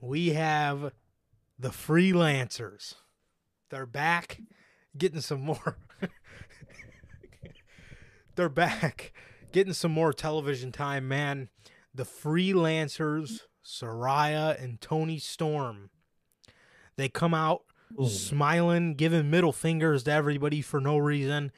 Speaker 2: We have the freelancers. They're back getting some more They're back getting some more television time, man. The freelancers, Saraya and Toni Storm. They come out smiling, giving middle fingers to everybody for no reason.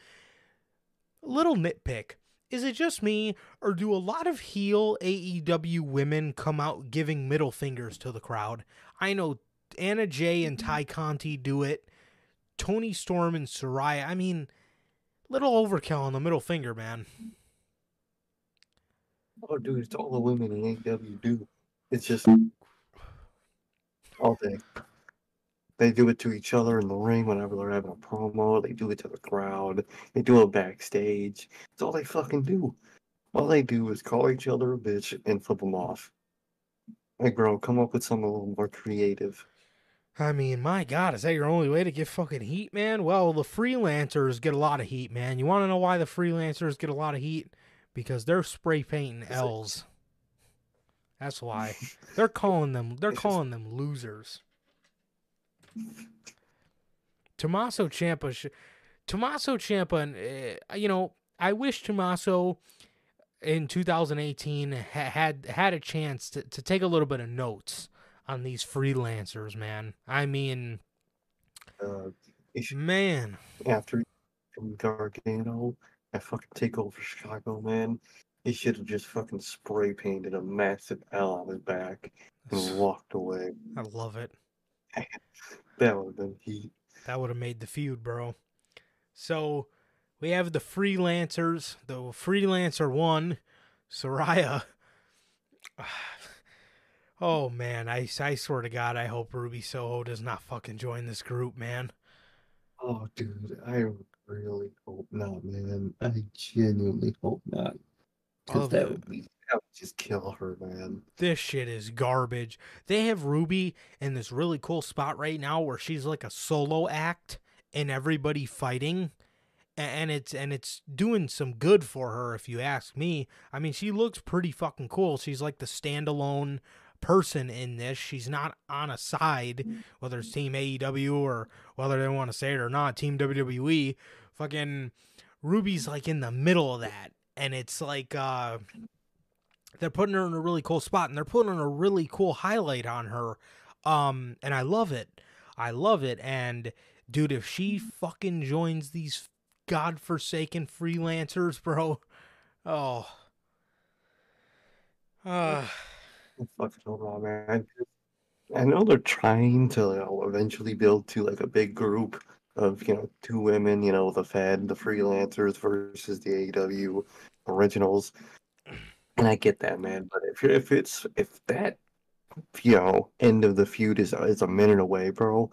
Speaker 2: Little nitpick. Is it just me, or do a lot of heel AEW women come out giving middle fingers to the crowd? I know Anna Jay and mm-hmm. Tay Conti do it. Toni Storm and Saraya. I mean, little overkill on the middle finger, man.
Speaker 3: Oh, dude, it's all the women in AEW do. It's just all day. They do it to each other in the ring whenever they're having a promo. They do it to the crowd. They do it backstage. It's all they fucking do. All they do is call each other a bitch and flip them off. Like, bro, come up with something a little more creative.
Speaker 2: I mean, my God, is that your only way to get fucking heat, man? Well, the freelancers get a lot of heat, man. You want to know why the freelancers get a lot of heat? Because they're spray painting L's. That's why they're calling them. They're calling them losers. Tommaso Ciampa, sh- Tommaso Ciampa, uh, you know, I wish Tommaso in 2018 ha- had had a chance to, to take a little bit of notes on these freelancers, man. I mean,
Speaker 3: Uh,
Speaker 2: man,
Speaker 3: after from Gargano, that fucking take over Chicago, man, he should have just fucking spray painted a massive L on his back and walked away.
Speaker 2: I love it.
Speaker 3: That would have been heat.
Speaker 2: That would have made the feud, bro. So we have the freelancers. The freelancer one, Saraya. Oh man, I, I swear to God, I hope Ruby Soho does not fucking join this group, man.
Speaker 3: Oh, dude, I really hope not, man. I genuinely hope not. Because that would be that would just kill her, man.
Speaker 2: This shit is garbage. They have Ruby in this really cool spot right now where she's like a solo act and everybody fighting. And it's and it's doing some good for her if you ask me. I mean, she looks pretty fucking cool. She's like the standalone person in this. She's not on a side, whether it's Team AEW or whether they want to say it or not, Team WWE. Fucking Ruby's like in the middle of that. And it's like uh they're putting her in a really cool spot and they're putting a really cool highlight on her. Um, and I love it. I love it. And dude, if she fucking joins these godforsaken freelancers, bro, oh, uh,
Speaker 3: Fucking on, man. I know they're trying to you know, eventually build to like a big group of you know two women, you know, the Fed, the freelancers versus the AEW originals, and I get that, man. But if if it's if that you know end of the feud is is a minute away, bro,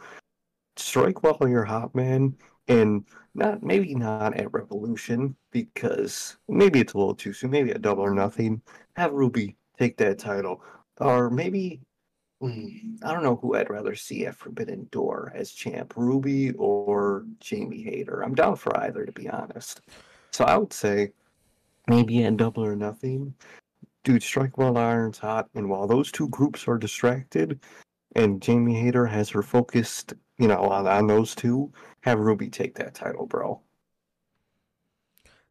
Speaker 3: strike while you're hot, man, and not maybe not at Revolution because maybe it's a little too soon. Maybe at Double or Nothing, have Ruby take that title, or maybe Hmm, I don't know who I'd rather see at Forbidden Door as champ, Ruby or Jamie Hayter. I'm down for either, to be honest. So I would say maybe at Double or Nothing, dude, strike while the iron's hot. And while those two groups are distracted, and Jamie Hayter has her focused, you know, on, on those two, have Ruby take that title, bro.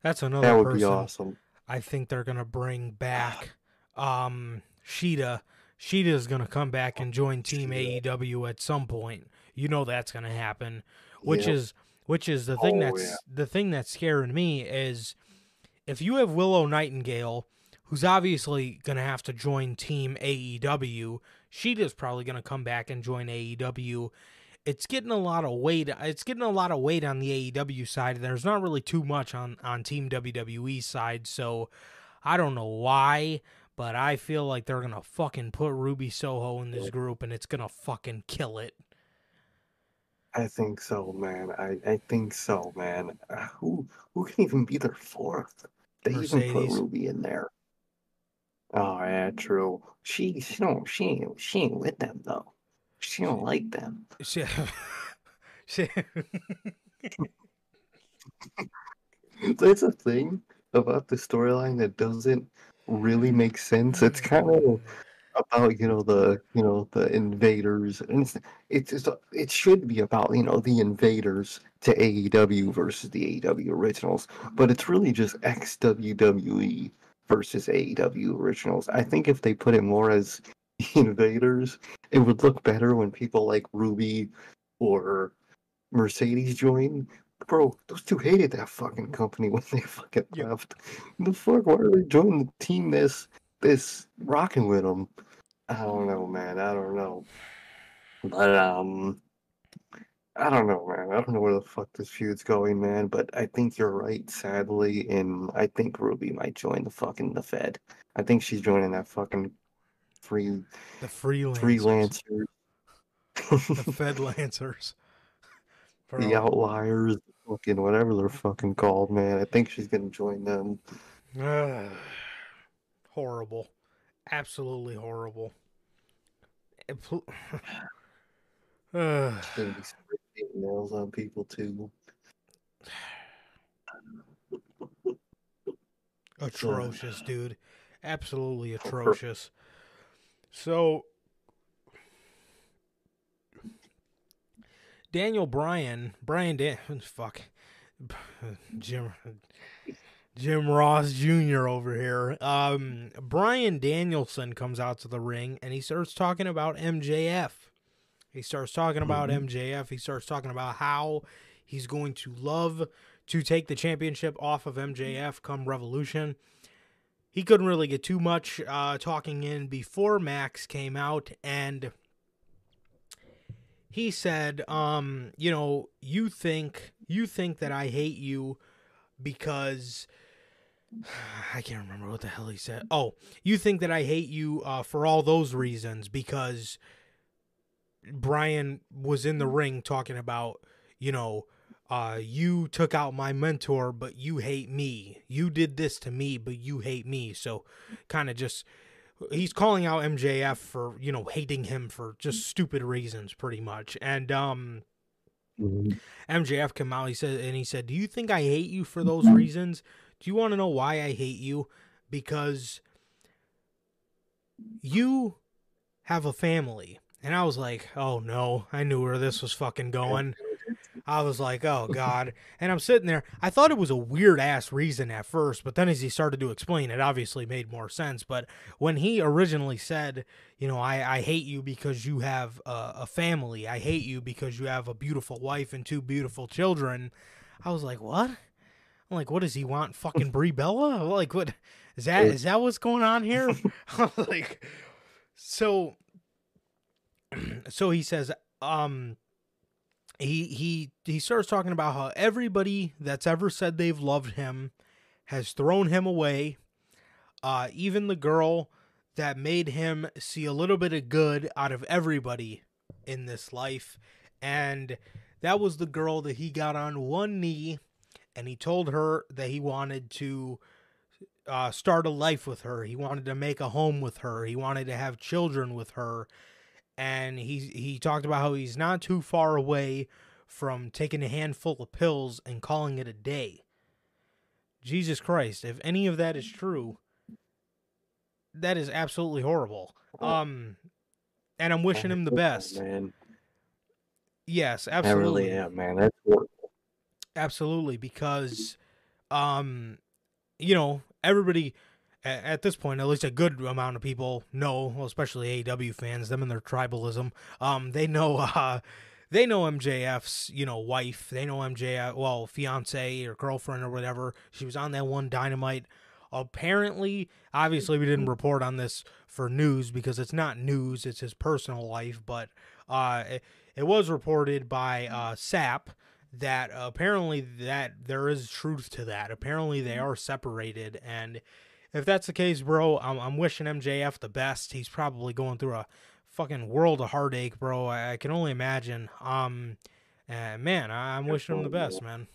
Speaker 2: that's another
Speaker 3: That would
Speaker 2: person
Speaker 3: be awesome.
Speaker 2: I think they're gonna bring back. Um, Shida. Shida's gonna come back and join Team. AEW at some point. You know that's gonna happen. Which
Speaker 3: Yep.
Speaker 2: is which is the thing
Speaker 3: Oh,
Speaker 2: that's
Speaker 3: yeah.
Speaker 2: the thing that's scaring me is if you have Willow Nightingale, who's obviously gonna have to join Team AEW, Shida's probably gonna come back and join AEW. It's getting a lot of weight. It's getting a lot of weight on the AEW side. There's not really too much on on Team WWE side, so I don't know why, but I feel like they're gonna fucking put Ruby Soho in this group, and it's gonna fucking kill it.
Speaker 3: I think so, man. I, I think so, man. Uh, who who can even be their fourth? They even put Ruby in there. Oh yeah, true. She she don't she ain't she ain't with them though. She don't like them.
Speaker 2: She- she-
Speaker 3: There's a thing about the storyline that doesn't really make sense. It's mm-hmm. kind of about you know the you know the invaders, and it's it's just, it should be about you know the invaders to AEW versus the AEW originals, but it's really just ex WWE versus AEW originals. I think if they put it more as invaders. It would look better when people like Ruby or Mercedes join. Bro, those two hated that fucking company when they fucking
Speaker 2: Yep.
Speaker 3: left. The fuck? Why are they joining the team this this rocking with them? I don't know, man. I don't know. But um, I don't know, man. I don't know where the fuck this feud's going, man. But I think you're right, sadly, and I think Ruby might join the fucking the Fed. I think she's joining that fucking free
Speaker 2: The freelancers.
Speaker 3: freelancer,
Speaker 2: The Fed Lancers.
Speaker 3: The outliers, fucking whatever they're fucking called, man. I think she's gonna join them.
Speaker 2: Ugh. horrible. Absolutely horrible. Pl-.
Speaker 3: Gonna be nails on people too.
Speaker 2: atrocious, dude. Absolutely atrocious. So Daniel Bryan, Brian Dan fuck. Jim Jim Ross Jr. over here. Um Bryan Danielson comes out to the ring and he starts talking about MJF. He starts talking about
Speaker 3: Mhm.
Speaker 2: MJF. He starts talking about how he's going to love to take the championship off of MJF come Revolution. He couldn't really get too much uh, talking in before Max came out, and he said, um, "You know, you think you think that I hate you because." I can't remember what the hell he said. Oh, you think that I hate you uh, for all those reasons because Bryan was in the ring talking about, you know, uh, you took out my mentor, but you hate me. You did this to me, but you hate me. So, kind of just, he's calling out MJF for, you know, hating him for just stupid reasons, pretty much. And, um,
Speaker 3: Mhm.
Speaker 2: MJF came out. He said, and he said, "Do you think I hate you for those reasons? Do you want to know why I hate you? Because you have a family." And I was like, "Oh no!" I knew where this was fucking going. I was like, "Oh god!" And I'm sitting there. I thought it was a weird ass reason at first, but then as he started to explain, it obviously made more sense. But when he originally said, "You know, I, I hate you because you have a, a family. I hate you because you have a beautiful wife and two beautiful children," I was like, "What?" I'm like, "What does he want? Fucking Brie Bella? Like, what is that? Is that what's going on here?" Like, so. So he says, um, he he he starts talking about how everybody that's ever said they've loved him has thrown him away. Uh, even the girl that made him see a little bit of good out of everybody in this life, and that was the girl that he got on one knee, and he told her that he wanted to uh, start a life with her. He wanted to make a home with her. He wanted to have children with her and he he talked about how he's not too far away from taking a handful of pills and calling it a day. Jesus Christ, if any of that is true, that is absolutely horrible. Um and I'm wishing him the best.
Speaker 3: man.
Speaker 2: Yes,
Speaker 3: I
Speaker 2: absolutely.
Speaker 3: really am, man. That's horrible.
Speaker 2: Absolutely, because, um, you know, everybody at this point, at least a good amount of people know, well, especially AEW fans, them and their tribalism. Um, they know, uh, they know MJF's, you know, wife. They know MJF, well, fiance or girlfriend or whatever. She was on that one Dynamite. Apparently, obviously, we didn't report on this for news because it's not news; it's his personal life. But uh, it, it was reported by uh, SAP that apparently that there is truth to that. Apparently, they are separated, and if that's the case, bro, I'm, I'm wishing MJF the best. He's probably going through a fucking world of heartache, bro. I, I can only imagine. Um, and man, I, I'm wishing him the best, man.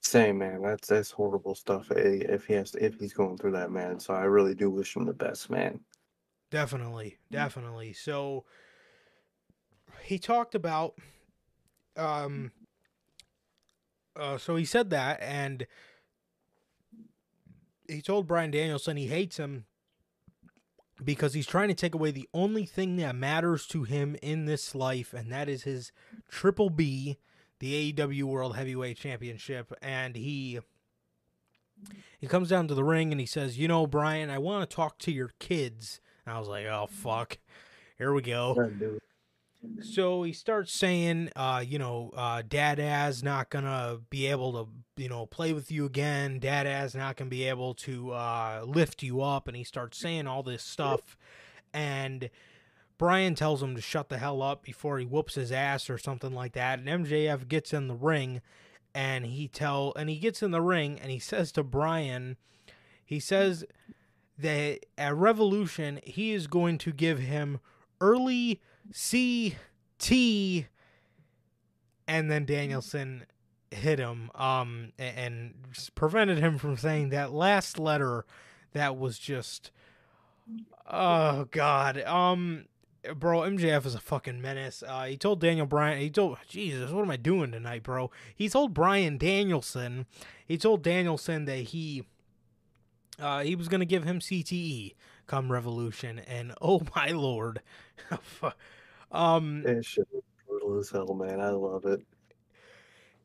Speaker 3: Same, man. That's that's horrible stuff. eh, If he has, if he's going through that, man. So I really do wish him the best, man.
Speaker 2: Definitely, definitely. So he talked about um uh so he said that and he told Bryan Danielson he hates him because he's trying to take away the only thing that matters to him in this life and that is his triple B, the AEW World Heavyweight Championship and he he comes down to the ring and he says, "You know, Bryan, I want to talk to your kids." And I was like, oh fuck, here we go. So he starts saying, uh, you know, uh, Dada's not gonna be able to, you know, play with you again. Dada's not gonna be able to uh, lift you up, and he starts saying all this stuff, and Bryan tells him to shut the hell up before he whoops his ass or something like that. And MJF gets in the ring, and he tell, and he gets in the ring, and he says to Bryan, he says that at Revolution he is going to give him early CT, and then Danielson hit him um and prevented him from saying that last letter that was just oh god. Um bro mjf is a fucking menace. Uh he told daniel bryan he told jesus what am i doing tonight bro? He told bryan danielson he told danielson that he uh he was gonna give him cte come revolution and oh my lord um
Speaker 3: That shit was brutal as hell, man. I love it.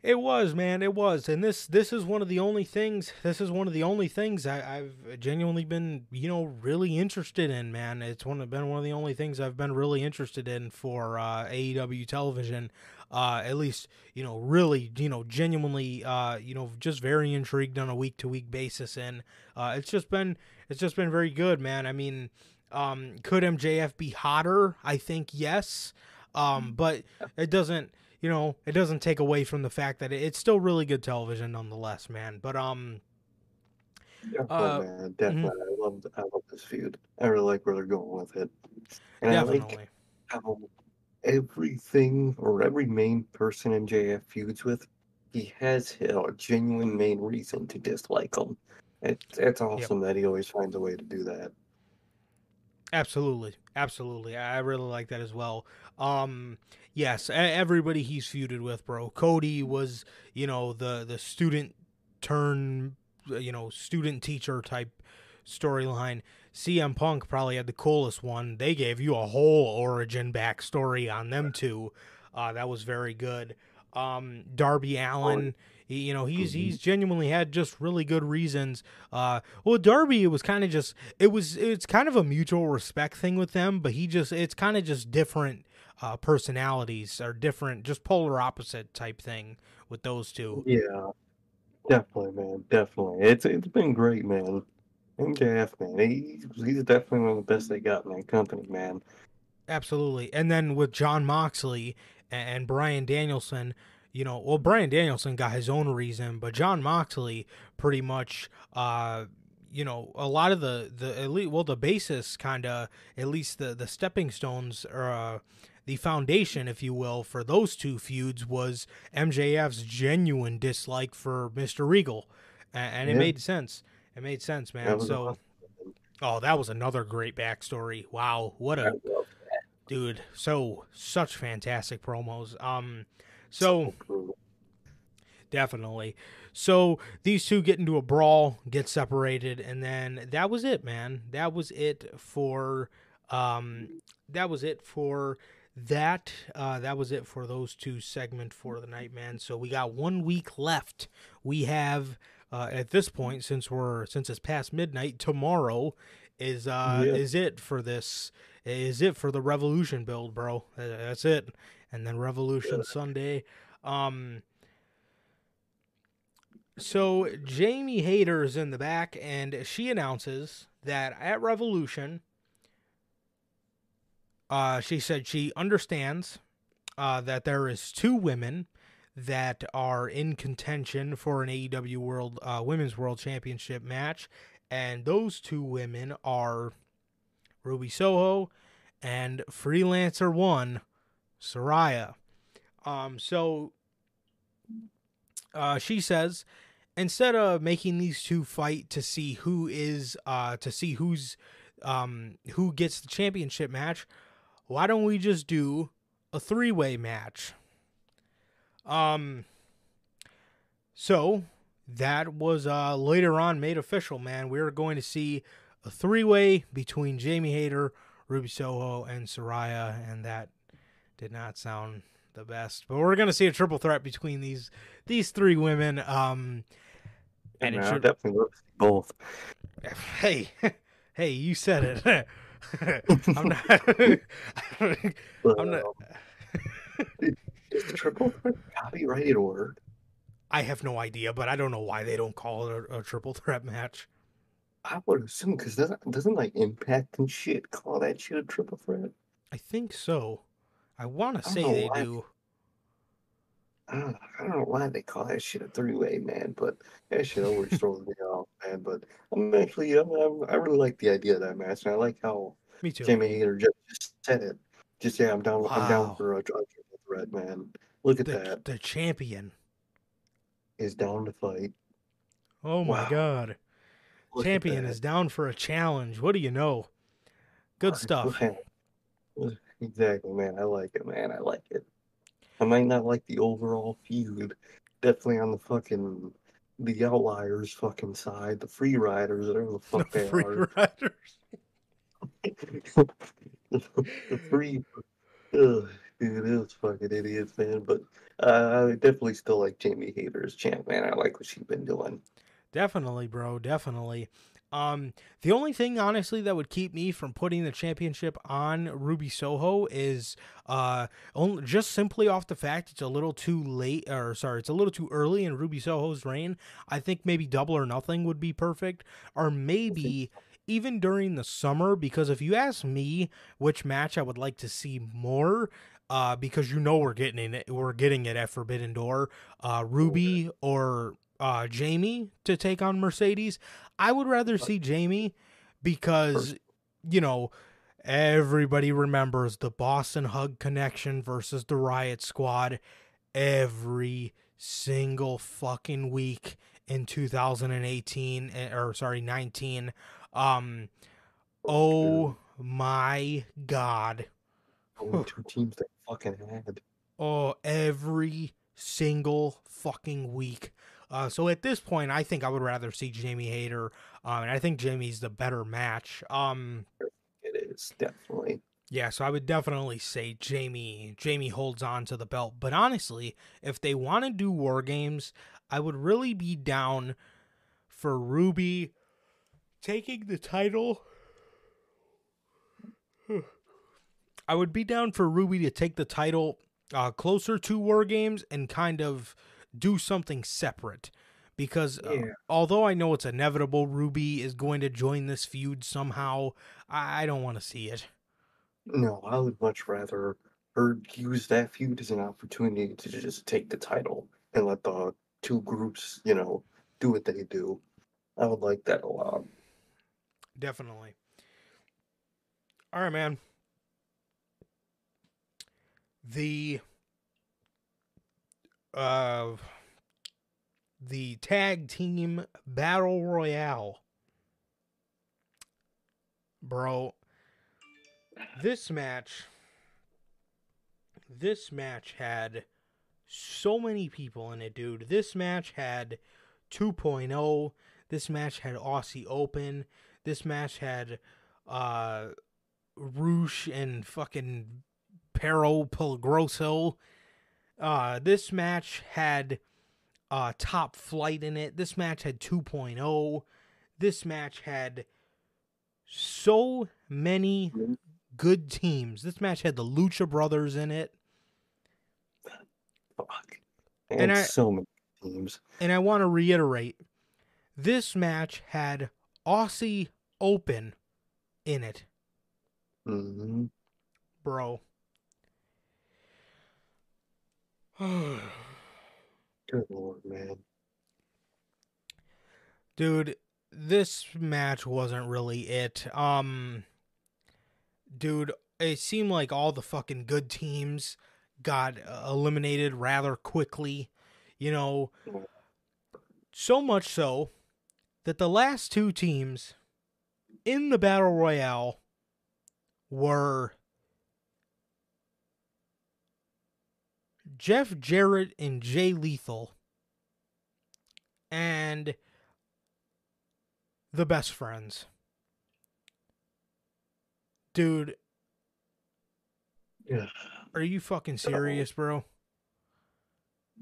Speaker 2: It was, man. It was, and this this is one of the only things. This is one of the only things I, I've genuinely been, you know, really interested in, man. It's one been one of the only things I've been really interested in for uh, AEW television. Uh, at least, you know, really, you know, genuinely, uh, you know, just very intrigued on a week to week basis, and uh, it's just been it's just been very good, man. I mean, um, could MJF be hotter? I think yes, um, but it doesn't you know, it doesn't take away from the fact that it's still really good television nonetheless, man. But um,
Speaker 3: Definitely,
Speaker 2: Uh,
Speaker 3: man. Definitely. I love I love this feud. I really like where they're going with it. And I
Speaker 2: definitely,
Speaker 3: like how everything or every main person MJF feuds with, he has a genuine main reason to dislike them. It's it's awesome that he always finds a way to do that.
Speaker 2: Absolutely, absolutely. I really like that as well. Um, yes, everybody he's feuded with, bro. Cody was, you know, the the student turn, you know, student teacher type storyline. CM Punk probably had the coolest one. They gave you a whole origin backstory on them two. Uh, that was very good. Um, Darby Allin, he- you know, he's
Speaker 3: Mhm.
Speaker 2: he's genuinely had just really good reasons. Uh, well, Darby, it was kind of just it was it's kind of a mutual respect thing with them, but he just it's kind of just different uh, personalities or different, just polar opposite type thing with those two.
Speaker 3: Yeah. Definitely, man. Definitely. It's it's been great, man. MJF, man. He's he's definitely one of the best they got in that company, man.
Speaker 2: Absolutely. And then with Jon Moxley and Bryan Danielson, you know, well, Bryan Danielson got his own reason, but Jon Moxley pretty much, uh, you know, a lot of the the elite, well, the basis kind of, at least the the stepping stones or uh, the foundation, if you will, for those two feuds was MJF's genuine dislike for Mister Regal, and, and it made sense. It made sense, man. So,
Speaker 3: awesome.
Speaker 2: oh, that was another great backstory. Wow, what a dude so such fantastic promos um so. Definitely. So these two get into a brawl get separated and then that was it man. That was it for um that was it for that uh that was it for those two segment for the night man. So we got one week left. We have uh at this point since we're since it's past midnight tomorrow is uh
Speaker 3: Yeah.
Speaker 2: is it for this is it for the revolution build bro. That's it and then revolution sunday. Um so Jamie Hayter is in the back, and she announces that at Revolution, uh, she said she understands uh, that there is two women that are in contention for an AEW World uh, Women's World Championship match, and those two women are Ruby Soho and Freelancer One, Saraya. Um, so uh, she says instead of making these two fight to see who is uh to see who's um who gets the championship match why don't we just do a three-way match um so that was uh later on made official man we are going to see a three-way between Jamie Hayter Ruby Soho and Saraya and that did not sound the best but we're going to see a triple threat between these these three women um and
Speaker 3: Yeah,
Speaker 2: it should
Speaker 3: definitely love both.
Speaker 2: hey hey you said it I'm not. I'm not.
Speaker 3: Is the triple threat copyrighted word?
Speaker 2: I have no idea, but I don't know why they don't call it a, a triple threat match.
Speaker 3: I would assume because doesn't doesn't like Impact and shit call that shit a triple threat?
Speaker 2: I think so. I want to say they
Speaker 3: why.
Speaker 2: do.
Speaker 3: I don't, I don't know why they call that shit a three way, man. But that shit always throws me off, man. But I'm actually, I'm, I'm, I really like the idea of that match, and I like how
Speaker 2: Me too.
Speaker 3: Jamie Hayter just, just said it. Just yeah, I'm down. I'm down for a, a triple threat, man. Look at
Speaker 2: The,
Speaker 3: that.
Speaker 2: the champion.
Speaker 3: Is down to fight.
Speaker 2: Oh my
Speaker 3: Wow.
Speaker 2: god.
Speaker 3: Look
Speaker 2: champion is down for a challenge. What do you know? Good stuff.
Speaker 3: Exactly, man. I like it, man. I like it. I might not like the overall feud. Definitely on the fucking the outliers fucking side, the free riders, whatever the fuck they
Speaker 2: Free
Speaker 3: are.
Speaker 2: riders.
Speaker 3: the free ugh, dude, those fucking idiots, man. But uh, I definitely still like Jamie Hayter as champ, man. I like what she's been doing.
Speaker 2: Definitely, bro. Definitely. Um, the only thing, honestly, that would keep me from putting the championship on Ruby Soho is uh, only, just simply off the fact it's a little too late, or sorry, it's a little too early in Ruby Soho's reign. I think maybe double or nothing would be perfect, or maybe even during the summer. Because if you ask me which match I would like to see more, uh, because you know we're getting it, we're getting it at Forbidden Door, uh, Ruby or uh, Jamie to take on Mercedes. I would rather see Jamie because, you know, everybody remembers the Boss 'n' Hug Connection versus the Riot Squad every single fucking week in 2018 eh, or sorry 19 um oh my god
Speaker 3: Only two teams that fucking had.
Speaker 2: Oh, every single fucking week. Uh, so at this point, I think I would rather see Jamie Hayter, um, and I think Jamie's the better match. Um,
Speaker 3: It is definitely.
Speaker 2: yeah, so I would definitely say Jamie. Jamie holds on to the belt, but honestly, if they want to do war games, I would really be down for Ruby taking the title. I would be down for Ruby to take the title uh, closer to War Games and kind of do something separate. Because uh, although I know it's inevitable, Ruby is going to join this feud somehow. I, I don't want to see it.
Speaker 3: No, I would much rather her use that feud as an opportunity to just take the title and let the two groups, you know, do what they do. I would like that a lot.
Speaker 2: Definitely. All right, man. The uh the tag team battle royale. Bro, this match this match had so many people in it, dude. This match had 2.0. This match had Aussie Open. This match had uh Roosh and fucking Pero Pelgroso. Uh this match had uh top flight in it. This match had 2.0. This match had so many good teams. This match had the Lucha Brothers in it.
Speaker 3: Fuck.
Speaker 2: And
Speaker 3: And,
Speaker 2: I-
Speaker 3: so many teams.
Speaker 2: And I want to reiterate this match had Aussie Open in it,
Speaker 3: hmm
Speaker 2: bro.
Speaker 3: Good lord, man.
Speaker 2: dude this match wasn't really it um dude it seemed like all the fucking good teams got uh, eliminated rather quickly you know so much so that the last two teams in the battle royale were Jeff Jarrett and Jay Lethal and the best friends. Dude,
Speaker 3: Yeah.
Speaker 2: are you fucking serious, bro?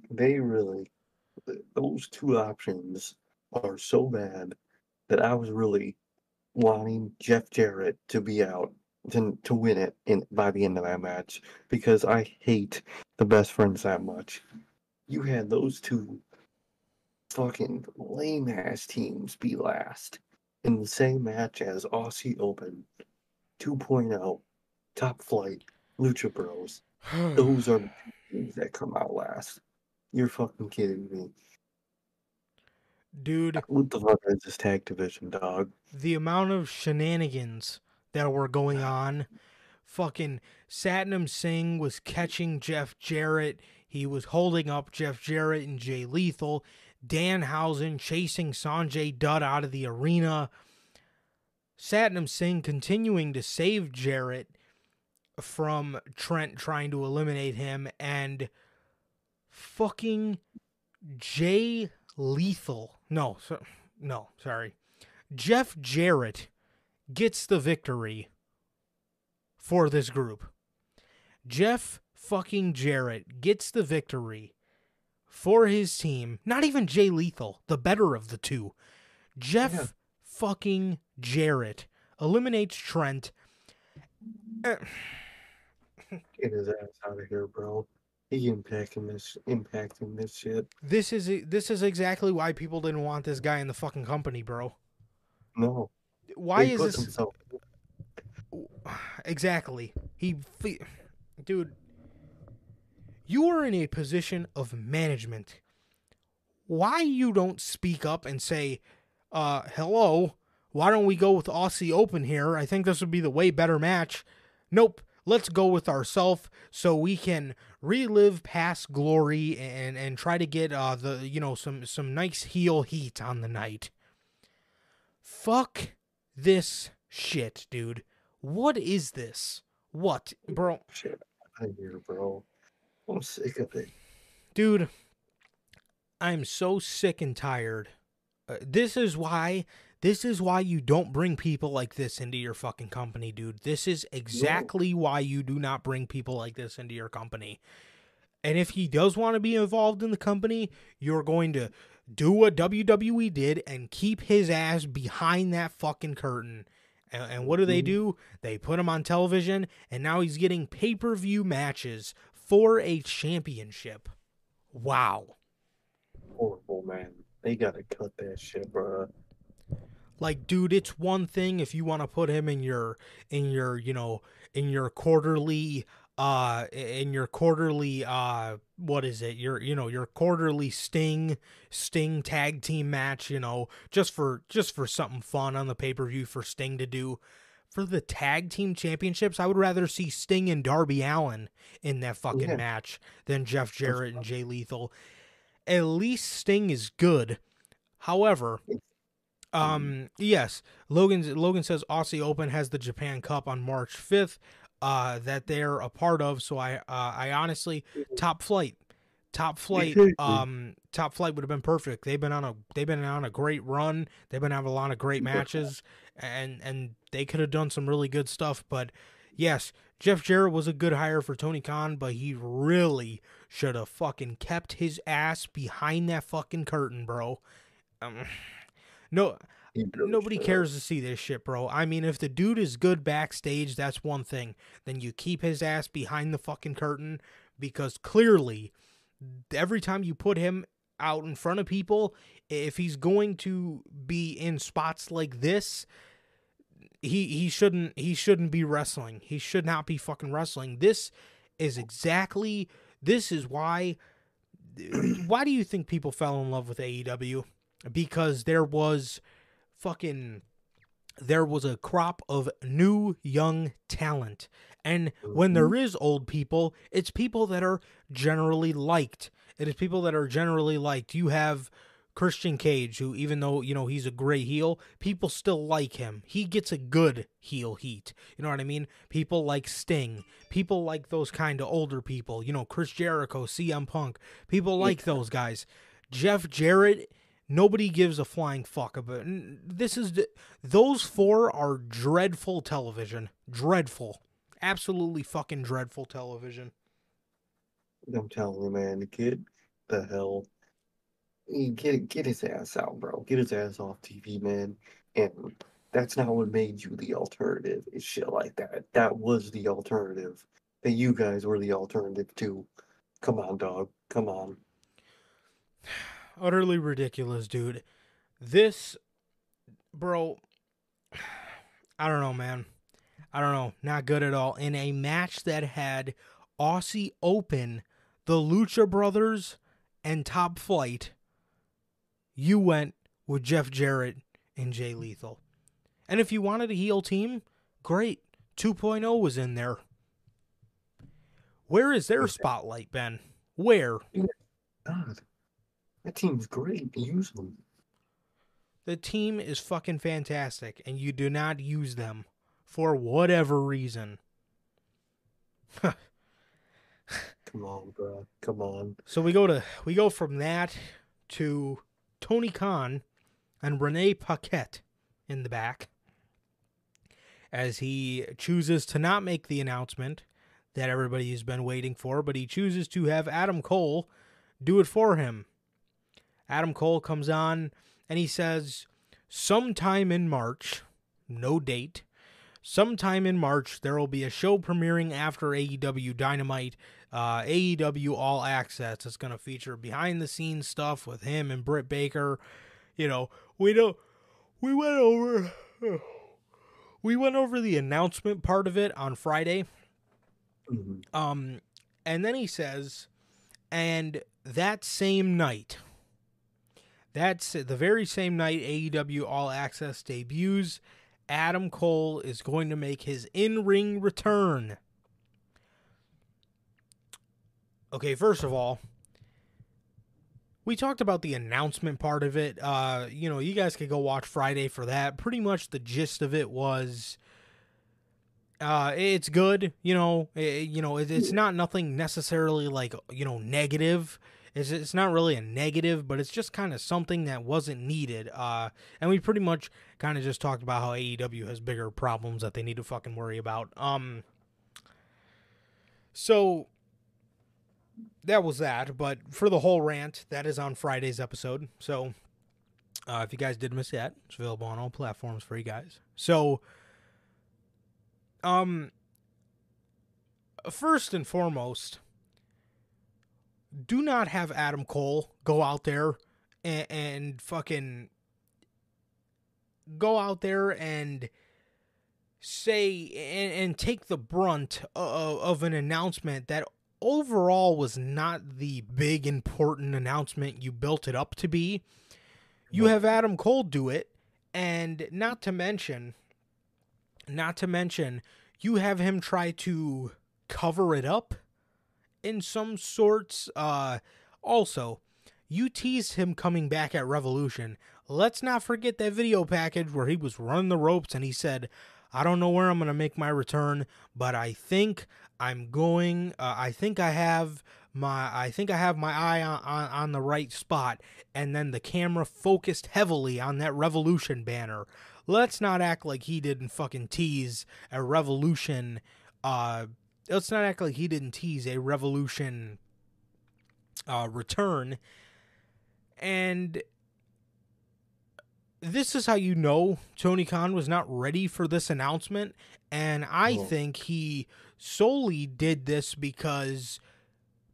Speaker 3: They really, those two options are so bad that I was really wanting Jeff Jarrett to be out to to win it in by the end of that match because I hate the best friends that much. You had those two fucking lame ass teams be last in the same match as Aussie Open 2.0, Top Flight, Lucha Bros. Those are the teams that come out last. You're fucking kidding me.
Speaker 2: Dude,
Speaker 3: What the fuck is this tag division, dog?
Speaker 2: the amount of shenanigans that were going on. Fucking Satnam Singh was catching Jeff Jarrett. He was holding up Jeff Jarrett and Jay Lethal. Danhausen chasing Sanjay Dutt out of the arena. Satnam Singh continuing to save Jarrett from Trent trying to eliminate him. And fucking Jay Lethal. No, so, no, sorry. Jeff Jarrett gets the victory for this group. Jeff fucking Jarrett gets the victory for his team. Not even Jay Lethal, the better of the two. Jeff
Speaker 3: Yeah.
Speaker 2: fucking Jarrett eliminates Trent.
Speaker 3: Get his ass out of here, bro. He impacting this, impacting this shit.
Speaker 2: this is this is exactly why people didn't want this guy in the fucking company, bro.
Speaker 3: No,
Speaker 2: Why
Speaker 3: he
Speaker 2: is this
Speaker 3: himself?
Speaker 2: Exactly. He, dude, you are in a position of management. Why you don't speak up and say, uh, hello, why don't we go with Aussie Open here? I think this would be the way better match. Nope. Let's go with ourself so we can relive past glory and and try to get uh the you know some some nice heel heat on the night. Fuck this shit, dude. What is this? What, bro?
Speaker 3: Shit out of here, bro. I'm sick of it.
Speaker 2: Dude, I'm so sick and tired. Uh, this is why this is why you don't bring people like this into your fucking company, dude. This is exactly why you do not bring people like this into your company. And if he does want to be involved in the company, you're going to do what WWE did and keep his ass behind that fucking curtain. And, and what do they mm-hmm. do? They put him on television, and now he's getting pay per view matches for a championship. Wow.
Speaker 3: Horrible, man. They gotta cut that shit, bro.
Speaker 2: Like, dude, it's one thing if you want to put him in your in your, you know, in your quarterly uh in your quarterly uh what is it? Your you know, your quarterly sting sting tag team match, you know, just for just for something fun on the pay-per-view for Sting to do. For the tag team championships, I would rather see Sting and Darby Allin in that fucking
Speaker 3: Yeah.
Speaker 2: match than Jeff Jarrett and Jay Lethal. At least Sting is good. However, um, yes, Logan. Logan says Aussie Open has the Japan Cup on March fifth. Uh, that they're a part of. So I, uh, I honestly, top flight, top flight, um, top flight would have been perfect. They've been on a, they've been on a great run. They've been having a lot of great matches, and and they could have done some really good stuff. But yes, Jeff Jarrett was a good hire for Tony Khan, but he really should have fucking kept his ass behind that fucking curtain, bro. Um, no, nobody cares to see this shit, bro. I mean, if the dude is good backstage, that's one thing. Then you keep his ass behind the fucking curtain because clearly, every time you put him out in front of people, if he's going to be in spots like this, he he shouldn't he shouldn't be wrestling. He should not be fucking wrestling. This is exactly this is why why do you think people fell in love with AEW? Because there was fucking there was a crop of new young talent. And when there mm-hmm. is old people, it's people that are generally liked. It is people that are generally liked. You have Christian Cage, who even though, you know, he's a gray heel, people still like him. He gets a good heel heat. You know what I mean? People like Sting. People like those kind of older people. You know, Chris Jericho, CM Punk. People like those guys. Jeff Jarrett, nobody gives a flying fuck about. This is those four are dreadful television. Dreadful. Absolutely fucking dreadful television.
Speaker 3: I'm telling you, man, get the hell, get get his ass out, bro. Get his ass off TV, man, and That's not what made you the alternative. It's shit like that. That was the alternative. That you guys were the alternative to. Come on, dog. Come on.
Speaker 2: Utterly ridiculous, dude. This, bro. I don't know, man. I don't know. Not good at all. In a match that had Aussie Open, the Lucha Brothers, and Top Flight, you went with Jeff Jarrett and Jay Lethal. And if you wanted a heel team, great. 2.0 was in there. Where is their spotlight, Ben? Where?
Speaker 3: God, that team's great. Use them.
Speaker 2: The team is fucking fantastic, and you do not use them for whatever reason.
Speaker 3: Come on, bro. Come on.
Speaker 2: So we go to we go from that to Tony Khan and Renee Paquette in the back as he chooses to not make the announcement that everybody has been waiting for, but he chooses to have Adam Cole do it for him. Adam Cole comes on and he says, sometime in March, no date, sometime in March, there will be a show premiering after AEW Dynamite, uh, AEW All Access. It's going to feature behind the scenes stuff with him and Britt Baker. You know, we don't, we went over, we went over the announcement part of it on Friday.
Speaker 3: Mhm.
Speaker 2: Um, and then he says, and that same night, that's the very same night AEW All Access debuts, Adam Cole is going to make his in ring return. Okay, first of all, we talked about the announcement part of it. Uh, you know, you guys could go watch Friday for that. Pretty much the gist of it was uh it's good you know it, you know it, it's not nothing necessarily like you know negative it's, it's not really a negative but it's just kind of something that wasn't needed uh and we pretty much kind of just talked about how AEW has bigger problems that they need to fucking worry about um so that was that but for the whole rant that is on Friday's episode so uh if you guys did miss that it's available on all platforms for you guys so um first and foremost do not have adam cole go out there and, and fucking go out there and say and, and take the brunt of, of an announcement that overall was not the big important announcement you built it up to be. You have adam cole do it and not to mention not to mention, you have him try to cover it up in some sorts. Uh, also, you teased him coming back at Revolution. Let's not forget that video package where he was running the ropes and he said, I don't know where I'm going to make my return, but I think I'm going, uh, I think I have my I think I have my eye on, on on the right spot and then the camera focused heavily on that revolution banner let's not act like he didn't fucking tease a revolution uh let's not act like he didn't tease a revolution uh return and this is how you know Tony Khan was not ready for this announcement and I
Speaker 3: Oh.
Speaker 2: think he solely did this because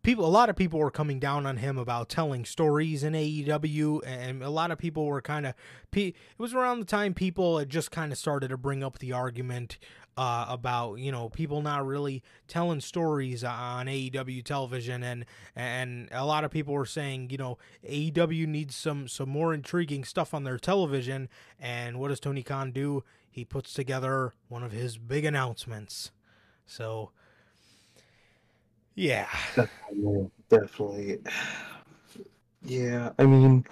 Speaker 2: people a lot of people were coming down on him about telling stories in AEW and a lot of people were kind of it was around the time people had just kind of started to bring up the argument uh, about you know people not really telling stories on AEW television. And and a lot of people were saying you know AEW needs some some more intriguing stuff on their television. And what does Tony Khan do? He puts together one of his big announcements. So yeah.
Speaker 3: Yeah, definitely. Yeah, I mean,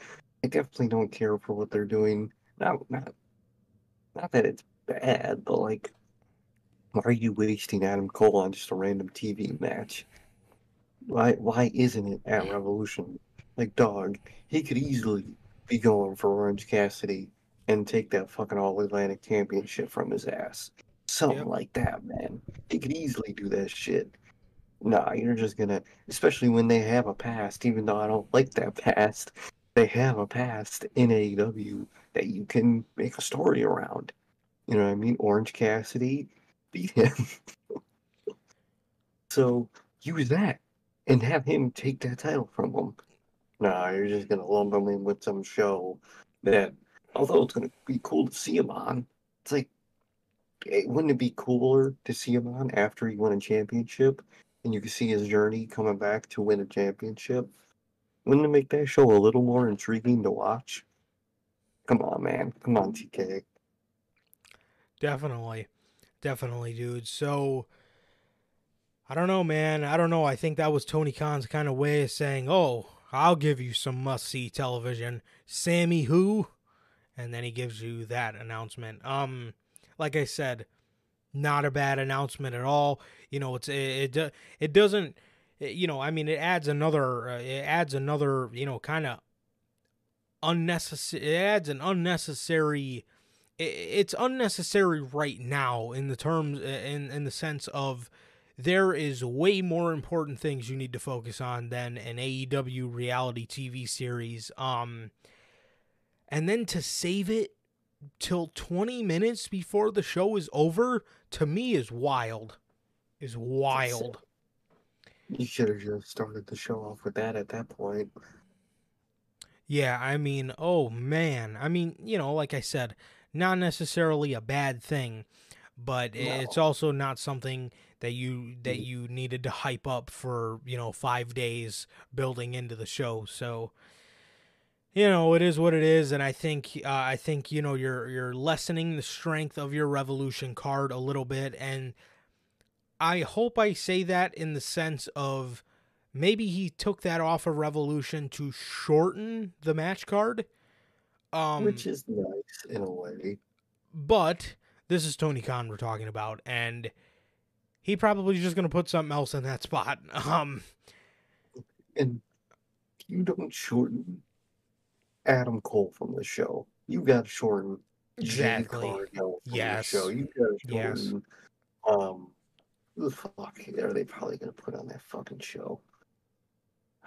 Speaker 3: I definitely don't care for what they're doing. Not, not, not that it's bad, but like, why are you wasting Adam Cole on just a random TV match? Why, why isn't it at Revolution? Like, dog, he could easily be going for Orange Cassidy and take that fucking All Atlantic Championship from his ass. Something
Speaker 2: Yep.
Speaker 3: like that, man. He could easily do that shit. Nah, you're just gonna, especially when they have a past, even though I don't like that past, they have a past in AEW that you can make a story around. You know what I mean? Orange Cassidy beat him. so use that and have him take that title from him. Nah, you're just gonna lump him in with some show that, although it's gonna be cool to see him on, it's like, eh, wouldn't it be cooler to see him on after he won a championship and you can see his journey coming back to win a championship? Wouldn't it make that show a little more intriguing to watch? Come on, man. Come on, TK.
Speaker 2: Definitely. Definitely, dude. So I don't know, man. I don't know. I think that was Tony Khan's kind of way of saying, "Oh, I'll give you some must-see television." Sammy who? And then he gives you that announcement. Um like I said, not a bad announcement at all. You know, it's it it, it doesn't you know, I mean, it adds another uh, it adds another, you know, kind of unnecessary it adds an unnecessary it's unnecessary right now in the terms in in the sense of there is way more important things you need to focus on than an AEW reality TV series um and then to save it till 20 minutes before the show is over to me is wild is wild.
Speaker 3: You should have just started the show off with that at that point.
Speaker 2: Yeah i mean oh man. I mean you know like i said not necessarily a bad thing, but no. it's also not something that you that mm. you needed to hype up for you know five days building into the show. So you know it is what it is, and I think uh, I think you know you're you're lessening the strength of your Revolution card a little bit, and I hope I say that in the sense of maybe he took that off of Revolution to shorten the match card
Speaker 3: um, Which is nice in a way.
Speaker 2: But this is Tony Khan we're talking about, and he probably just going to put something else in that spot. Um,
Speaker 3: and you don't shorten Adam Cole from the show. You got to shorten
Speaker 2: exactly. from
Speaker 3: yes. the show. You got to shorten. Yes. Um, the fuck are they probably going to put on that fucking show?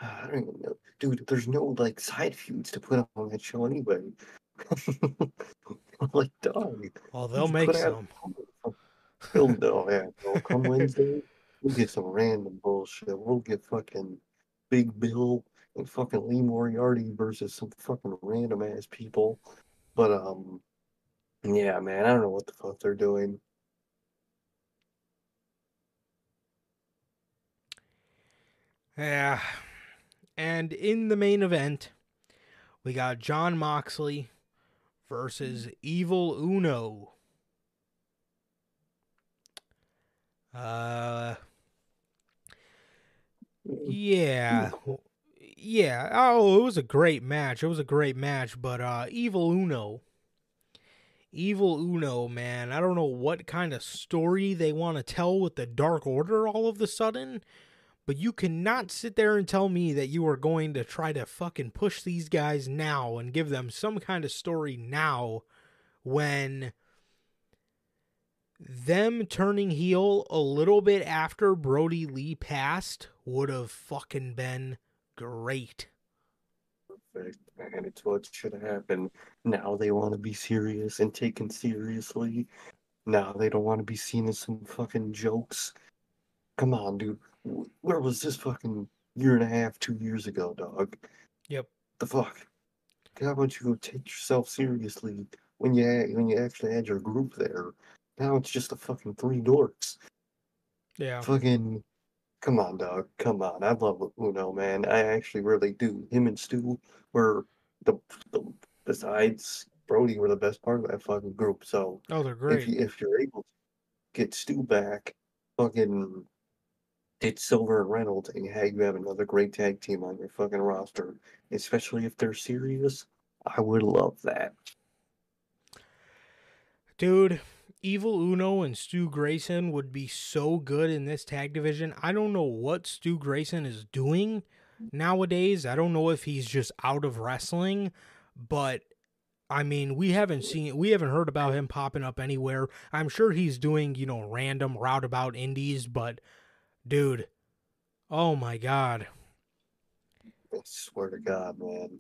Speaker 3: I don't even know, dude. There's no like side feuds to put on that show anyway. like, dog.
Speaker 2: Well, they'll make some.
Speaker 3: They'll know, yeah. They'll come Wednesday, we'll get some random bullshit. We'll get fucking Big Bill and fucking Lee Moriarty versus some fucking random ass people. But um, yeah, man, I don't know what the fuck they're doing.
Speaker 2: Yeah, and in the main event, we got Jon Moxley versus Evil Uno. Uh, yeah, yeah. Oh, it was a great match. It was a great match, but uh, Evil Uno, Evil Uno, man. I don't know what kind of story they want to tell with the Dark Order all of the sudden but you cannot sit there and tell me that you are going to try to fucking push these guys now and give them some kind of story now when them turning heel a little bit after Brodie Lee passed would have fucking been great.
Speaker 3: Perfect, man. It's what should have happened. Now they want to be serious and taken seriously. Now they don't want to be seen as some fucking jokes. Come on, dude where was this fucking year and a half, two years ago, dog?
Speaker 2: Yep.
Speaker 3: The fuck? How about you go take yourself seriously when you had, when you actually had your group there? Now it's just a fucking three dorks.
Speaker 2: Yeah.
Speaker 3: Fucking, come on, dog. Come on. I love Uno, man. I actually really do. Him and Stu were the, the besides Brodie were the best part of that fucking group. So,
Speaker 2: oh, they're great.
Speaker 3: If, you, if you're able to get Stu back, fucking it's Silver and Reynolds, and hey, you have another great tag team on your fucking roster, especially if they're serious. I would love that.
Speaker 2: Dude, Evil Uno and Stu Grayson would be so good in this tag division. I don't know what Stu Grayson is doing nowadays. I don't know if he's just out of wrestling, but I mean, we haven't seen we haven't heard about him popping up anywhere. I'm sure he's doing, you know, random roundabout indies, but Dude. Oh my god.
Speaker 3: I swear to God, man.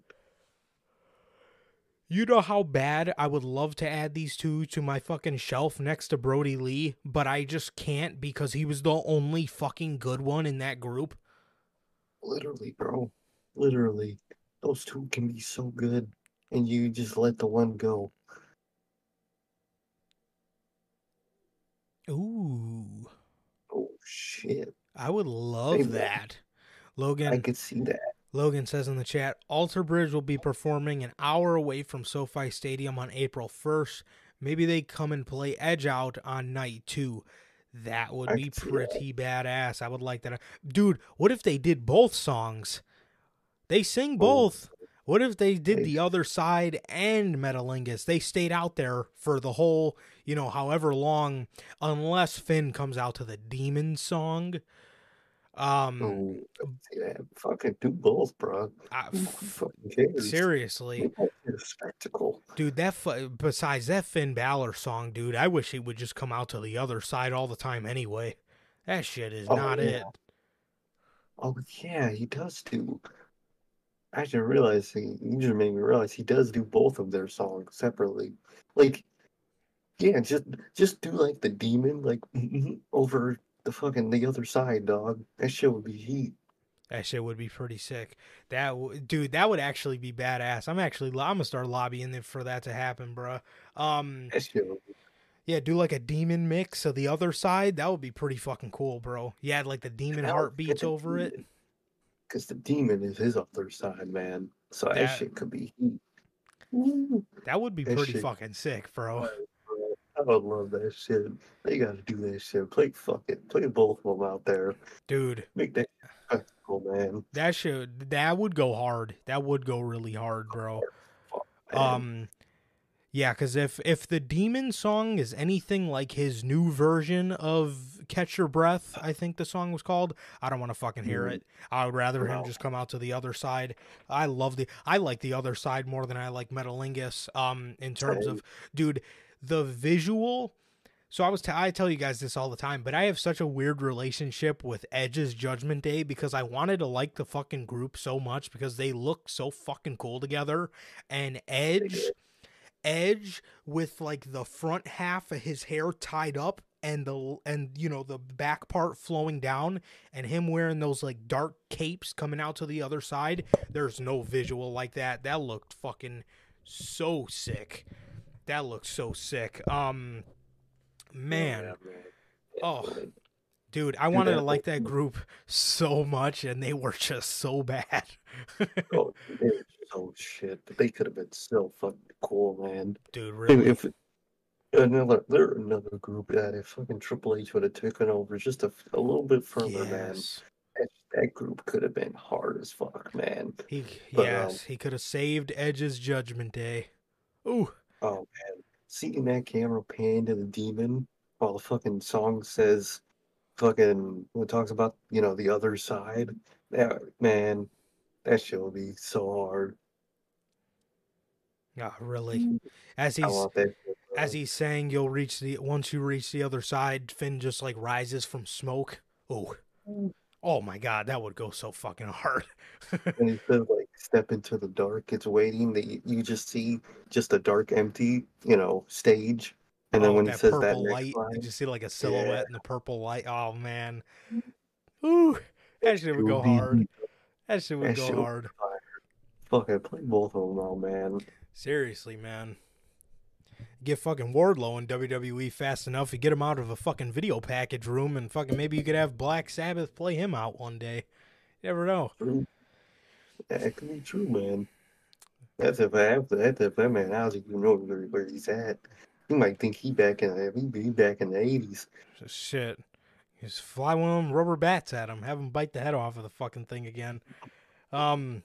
Speaker 2: You know how bad I would love to add these two to my fucking shelf next to Brodie Lee, but I just can't because he was the only fucking good one in that group.
Speaker 3: Literally, bro. Literally. Those two can be so good, and you just let the one go.
Speaker 2: Ooh.
Speaker 3: Oh, shit.
Speaker 2: I would love
Speaker 3: Maybe.
Speaker 2: that. Logan
Speaker 3: I could see that.
Speaker 2: Logan says in the chat, Alter Bridge will be performing an hour away from SoFi Stadium on April 1st. Maybe they come and play Edge Out on night two. That would
Speaker 3: I
Speaker 2: be pretty badass. I would like that. Dude, what if they did both songs? They sing
Speaker 3: Oh.
Speaker 2: both. What if they did the other side and Metalingus? They stayed out there for the whole, you know, however long, unless Finn comes out to the Demon song. Um,
Speaker 3: Oh, I could see that. Fucking do both, bro.
Speaker 2: I-
Speaker 3: fucking
Speaker 2: seriously.
Speaker 3: Make that shit a spectacle.
Speaker 2: Dude, that besides that Finn Balor song, dude, I wish he would just come out to the other side all the time anyway. That shit is
Speaker 3: Oh,
Speaker 2: not
Speaker 3: yeah.
Speaker 2: it.
Speaker 3: Oh yeah, he does do. I didn't realize he. You just made me realize he does do both of their songs separately. Like, yeah, just just do like the demon like over the fucking the other side, dog. That shit would be heat.
Speaker 2: That shit would be pretty sick. That w- dude, that would actually be badass. I'm actually I'm gonna start lobbying it for that to happen, bro. Um,
Speaker 3: That shit. Would,
Speaker 2: yeah, do like a demon mix of the other side. That would be pretty fucking cool, bro. Yeah, like the demon heartbeats over it.
Speaker 3: Cause the demon is his other side, man. So that,
Speaker 2: That-
Speaker 3: shit could be heat.
Speaker 2: That would be
Speaker 3: That
Speaker 2: pretty
Speaker 3: shit-
Speaker 2: fucking sick, bro.
Speaker 3: Bro. I would love that shit. They gotta do that shit. Play fuck it. Play both of them out there.
Speaker 2: Dude,
Speaker 3: Make that man.
Speaker 2: that should that would go hard. That would go really hard, bro.
Speaker 3: man.
Speaker 2: Um, yeah, because if if the demon song is anything like his new version of "Catch Your Breath," I think the song was called. I don't want to fucking hear
Speaker 3: Mhm.
Speaker 2: it. I would rather him just come out to the other side. I love the I like the other side more than I like Metalingus. Um, in terms of dude, the visual. So I was t- I tell you guys this all the time, but I have such a weird relationship with Edge's Judgment Day because I wanted to like the fucking group so much because they look so fucking cool together, and Edge. Edge with like the front half of his hair tied up and the and you know the back part flowing down and him wearing those like dark capes coming out to the other side. There's no visual like that. That looked fucking so sick. That looks so sick. Um man,
Speaker 3: Yeah, man.
Speaker 2: Oh. Dude, I wanted to like that group so much and they were just so bad.
Speaker 3: Oh, they were so shit. But they could have been so fucking cool, man.
Speaker 2: dude, really.
Speaker 3: If another, they're another group that if fucking Triple H would have taken over just a, a little bit further, man,
Speaker 2: yes.
Speaker 3: that, that group could have been hard as fuck, man.
Speaker 2: He
Speaker 3: But,
Speaker 2: yes,
Speaker 3: um,
Speaker 2: he could have saved Edge's Judgment Day. Ooh,
Speaker 3: Oh man, seeing that camera pan to the demon while the fucking song says, fucking, when it talks about you know the other side, that man, that shit will be so hard.
Speaker 2: yeah, really. Hmm.
Speaker 3: As
Speaker 2: he's
Speaker 3: that.
Speaker 2: as he's saying, you'll reach the once you reach the other side, Finn just like rises from smoke. Oh, oh my god, that would go so fucking hard.
Speaker 3: And he says like step into the dark, it's waiting. That you, you just see just a dark, empty, you know, stage. And then
Speaker 2: oh,
Speaker 3: when he
Speaker 2: that
Speaker 3: says that
Speaker 2: light,
Speaker 3: line,
Speaker 2: you just see like a silhouette
Speaker 3: Yeah.
Speaker 2: in the purple light. Oh man, mm-hmm. ooh, that shit would go hard. That shit would
Speaker 3: That
Speaker 2: go
Speaker 3: shit
Speaker 2: hard.
Speaker 3: fucking play both of them out, man.
Speaker 2: Seriously, man. Get fucking Wardlow in WWE fast enough. You get him out of a fucking video package room, and fucking maybe you could have Black Sabbath play him out one day. You never know.
Speaker 3: True. That could be true, man. That's if I have that's if that man he even know where, where he's at. He might think he back in the he be back in the eighties.
Speaker 2: Shit. Just fly one of them rubber bats at him. Have him bite the head off of the fucking thing again. Um,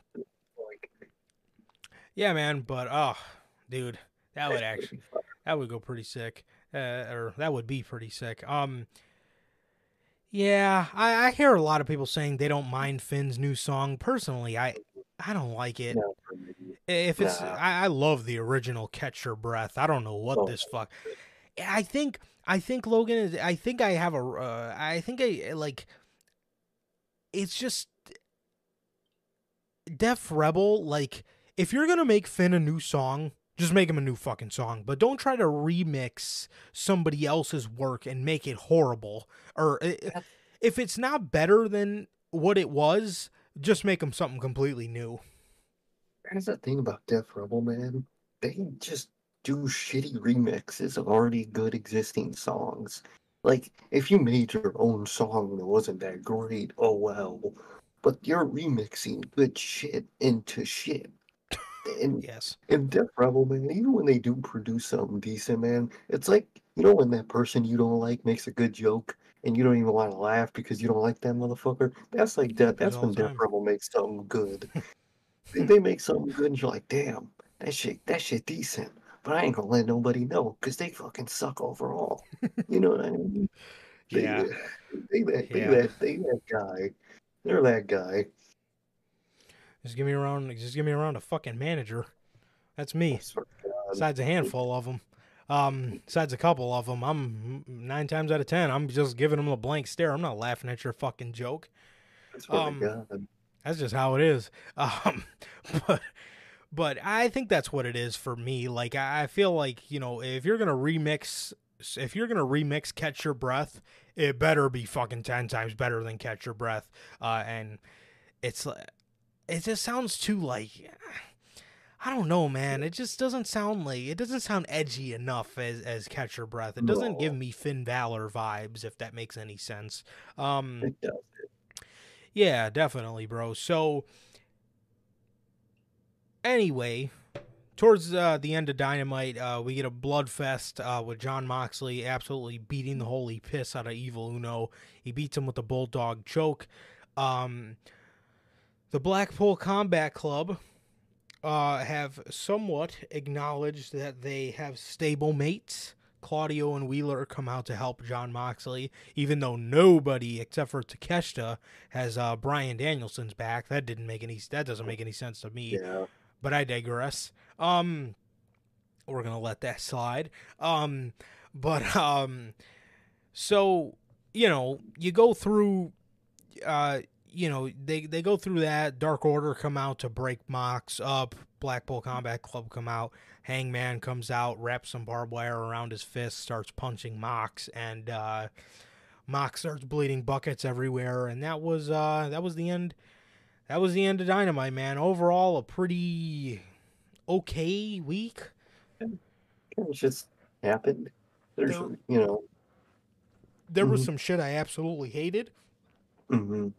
Speaker 2: yeah, man. But oh, dude, that would actually that would go pretty sick. Uh, or that would be pretty sick. Um, yeah, I, I hear a lot of people saying they don't mind Finn's new song. Personally, I I don't like it.
Speaker 3: No.
Speaker 2: If it's,
Speaker 3: Nah.
Speaker 2: I, I love the original "Catch Your Breath." I don't know what
Speaker 3: Oh.
Speaker 2: this fuck. I think, I think Logan is. I think I have a. Uh, I think I like. It's just Def Rebel. Like, if you're gonna make Finn a new song, Just make him a new fucking song, but don't try to remix somebody else's work and make it horrible. Or uh, if it's not better than what it was, just make him something completely new.
Speaker 3: That's the thing about Def Rebel, man. They just do shitty remixes of already good existing songs. Like, if you made your own song that wasn't that great, oh well. But you're remixing good shit into shit. And
Speaker 2: Yes.
Speaker 3: in Def Rebel, man, even when they do produce something decent, man, it's like you know when that person you don't like makes a good joke and you don't even want to laugh because you don't like that motherfucker. That's like that. That's when
Speaker 2: time.
Speaker 3: Rebel makes something good. they, they make something good and you're like, damn, that shit, that shit decent. But I ain't gonna let nobody know because they fucking suck overall. You know what I mean? They,
Speaker 2: Yeah.
Speaker 3: They, that, they,
Speaker 2: Yeah.
Speaker 3: that, they that guy. They're that guy.
Speaker 2: Just give me around. Just give me around a fucking manager. That's me.
Speaker 3: I swear to God.
Speaker 2: Besides a handful of them. Um, besides a couple of them, I'm nine times out of ten. I'm just giving them a blank stare. I'm not laughing at your fucking joke. Um. That's just how it is. Um, but but I think that's what it is for me. Like I feel like you know if you're gonna remix, if you're gonna remix Catch Your Breath, it better be fucking ten times better than Catch Your Breath. Uh, and it's it just sounds too like. I don't know, man. It just doesn't sound like it doesn't sound edgy enough as as Catch Your Breath. It doesn't
Speaker 3: No.
Speaker 2: give me Finn Balor vibes, if that makes any sense. Um,
Speaker 3: It does.
Speaker 2: yeah, definitely, bro. So, anyway, towards uh, the end of Dynamite, uh, we get a blood fest uh, with Jon Moxley absolutely beating the holy piss out of Evil Uno. He beats him with the bulldog choke. Um, the Blackpool Combat Club uh, have somewhat acknowledged that they have stable mates. Claudio and Wheeler come out to help Jon Moxley, even though nobody except for Takeshita has uh, Bryan Danielson's back. That didn't make any that doesn't make any sense to me.
Speaker 3: Yeah.
Speaker 2: But I digress. Um, we're gonna let that slide. Um, but um, so you know, you go through, uh, you know, they they go through that. Dark Order come out to break Mox up. Blackpool Combat Club come out. Hangman comes out, wraps some barbed wire around his fist, starts punching Mox, and uh, Mox starts bleeding buckets everywhere. And that was uh, that was the end. That was the end of Dynamite, man. Overall, a pretty okay week.
Speaker 3: It just happened. There's,
Speaker 2: There-
Speaker 3: you know,
Speaker 2: There was
Speaker 3: Mhm.
Speaker 2: some shit I absolutely hated.
Speaker 3: hmm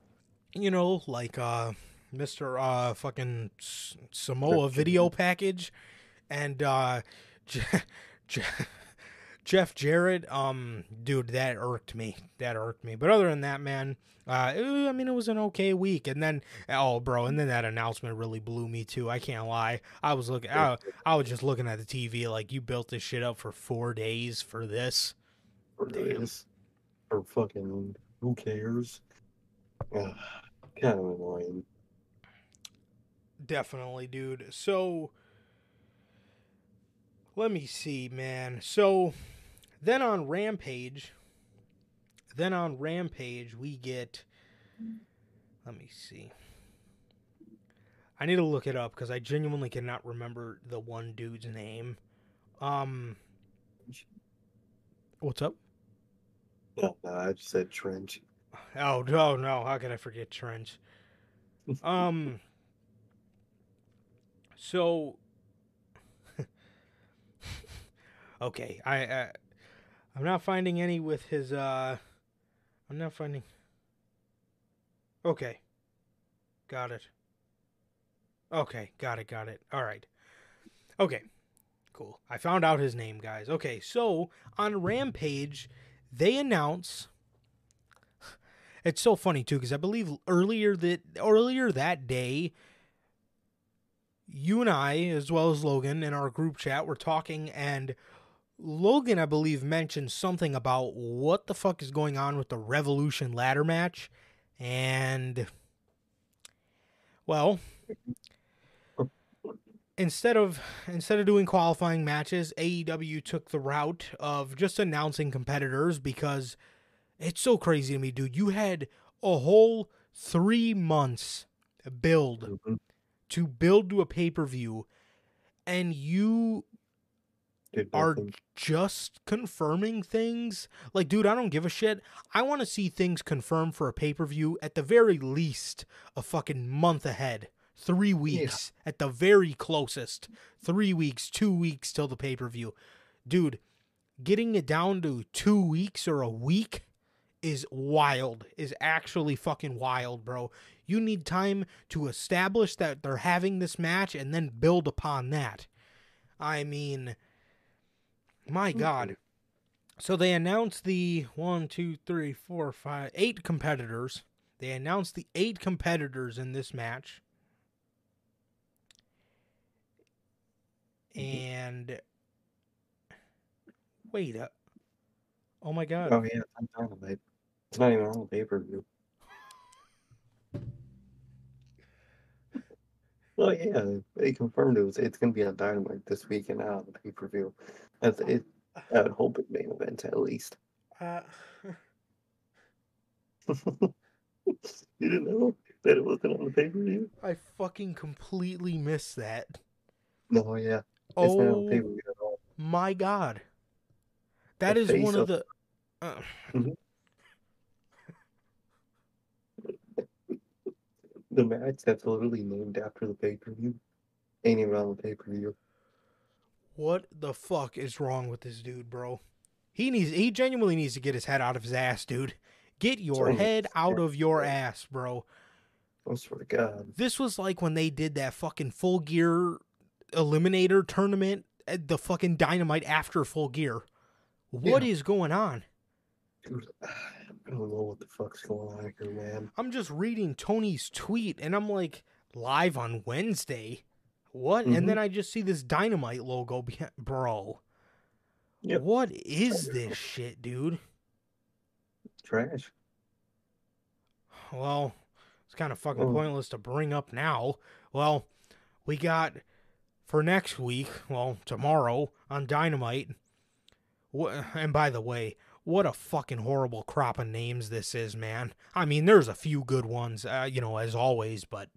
Speaker 2: you know, like uh Mr. uh fucking S- Samoa video package and uh Je- Je- Jeff Jarrett um dude that irked me. That irked me. But other than that, man, uh I mean it was an okay week and then oh bro, and then that announcement really blew me too. I can't lie. I was looking I, I was just looking at the TV like you built this shit up for 4 days for this.
Speaker 3: for
Speaker 2: Damn.
Speaker 3: this. Or fucking, who cares? Ugh, kind of annoying.
Speaker 2: Definitely, dude. So let me see, man. So then on Rampage, then on Rampage we get let me see. I need to look it up because I genuinely cannot remember the one dude's name. Um What's up?
Speaker 3: No, no, I just said Trench.
Speaker 2: Oh no, no, how could I forget Trench? Um so Okay, I uh, I'm not finding any with his uh I'm not finding Okay. Got it. Okay, got it, got it. All right. Okay. Cool. I found out his name, guys. Okay, so on Rampage, they announce it's so funny too because I believe earlier that earlier that day, you and I, as well as Logan, in our group chat, were talking, and Logan, I believe, mentioned something about what the fuck is going on with the Revolution ladder match, and well, instead of instead of doing qualifying matches, AEW took the route of just announcing competitors because it's so crazy to me, dude. You had a whole three months build
Speaker 3: Mhm.
Speaker 2: to build to a pay per view, and you are just confirming things. Like, dude, I don't give a shit. I want to see things confirmed for a pay per view at the very least a fucking month ahead. Three weeks at the very closest. Three weeks, two weeks till the pay per view. Dude, getting it down to two weeks or a week is wild, is actually fucking wild, bro. You need time to establish that they're having this match and then build upon that. I mean, my mm-hmm. God. So they announced the one, two, three, four, five, eight competitors. They announced the eight competitors in this match. Mm-hmm. And wait, up. oh my God.
Speaker 3: Oh yeah, it's on Dynamite. It's not even on the pay per view. Oh yeah, they confirmed it was. It's gonna be on Dynamite this week and not on the pay per view. That's it. I would hope it main event at least.
Speaker 2: Uh,
Speaker 3: you didn't know that it wasn't on the pay per view?
Speaker 2: I fucking completely missed that.
Speaker 3: No, yeah, it's
Speaker 2: Oh
Speaker 3: pay per view at all.
Speaker 2: my God. That
Speaker 3: The
Speaker 2: is one of
Speaker 3: of-
Speaker 2: the. Uh,
Speaker 3: The match that's literally named after the pay per view ain't even on the pay per view.
Speaker 2: What the fuck is wrong with this dude, bro? He needs he genuinely needs to get his head out of his ass, dude. Get your head out of your ass, bro.
Speaker 3: I swear to God.
Speaker 2: This was like when they did that fucking full gear eliminator tournament at the fucking dynamite after full gear. What is
Speaker 3: Yeah.
Speaker 2: going on?
Speaker 3: Dude, I don't know what the fuck's going on here, man.
Speaker 2: I'm just reading Tony's tweet and I'm like, live on Wednesday? What? And
Speaker 3: Mhm.
Speaker 2: then I just see this dynamite logo behind bro.
Speaker 3: Yep.
Speaker 2: What is this shit, dude?
Speaker 3: Trash.
Speaker 2: Well, it's kind of fucking
Speaker 3: Oh.
Speaker 2: pointless to bring up now. Well, we got for next week, well, tomorrow on Dynamite. And by the way, what a fucking horrible crop of names this is, man. I mean, there's a few good ones, uh, you know, as always, but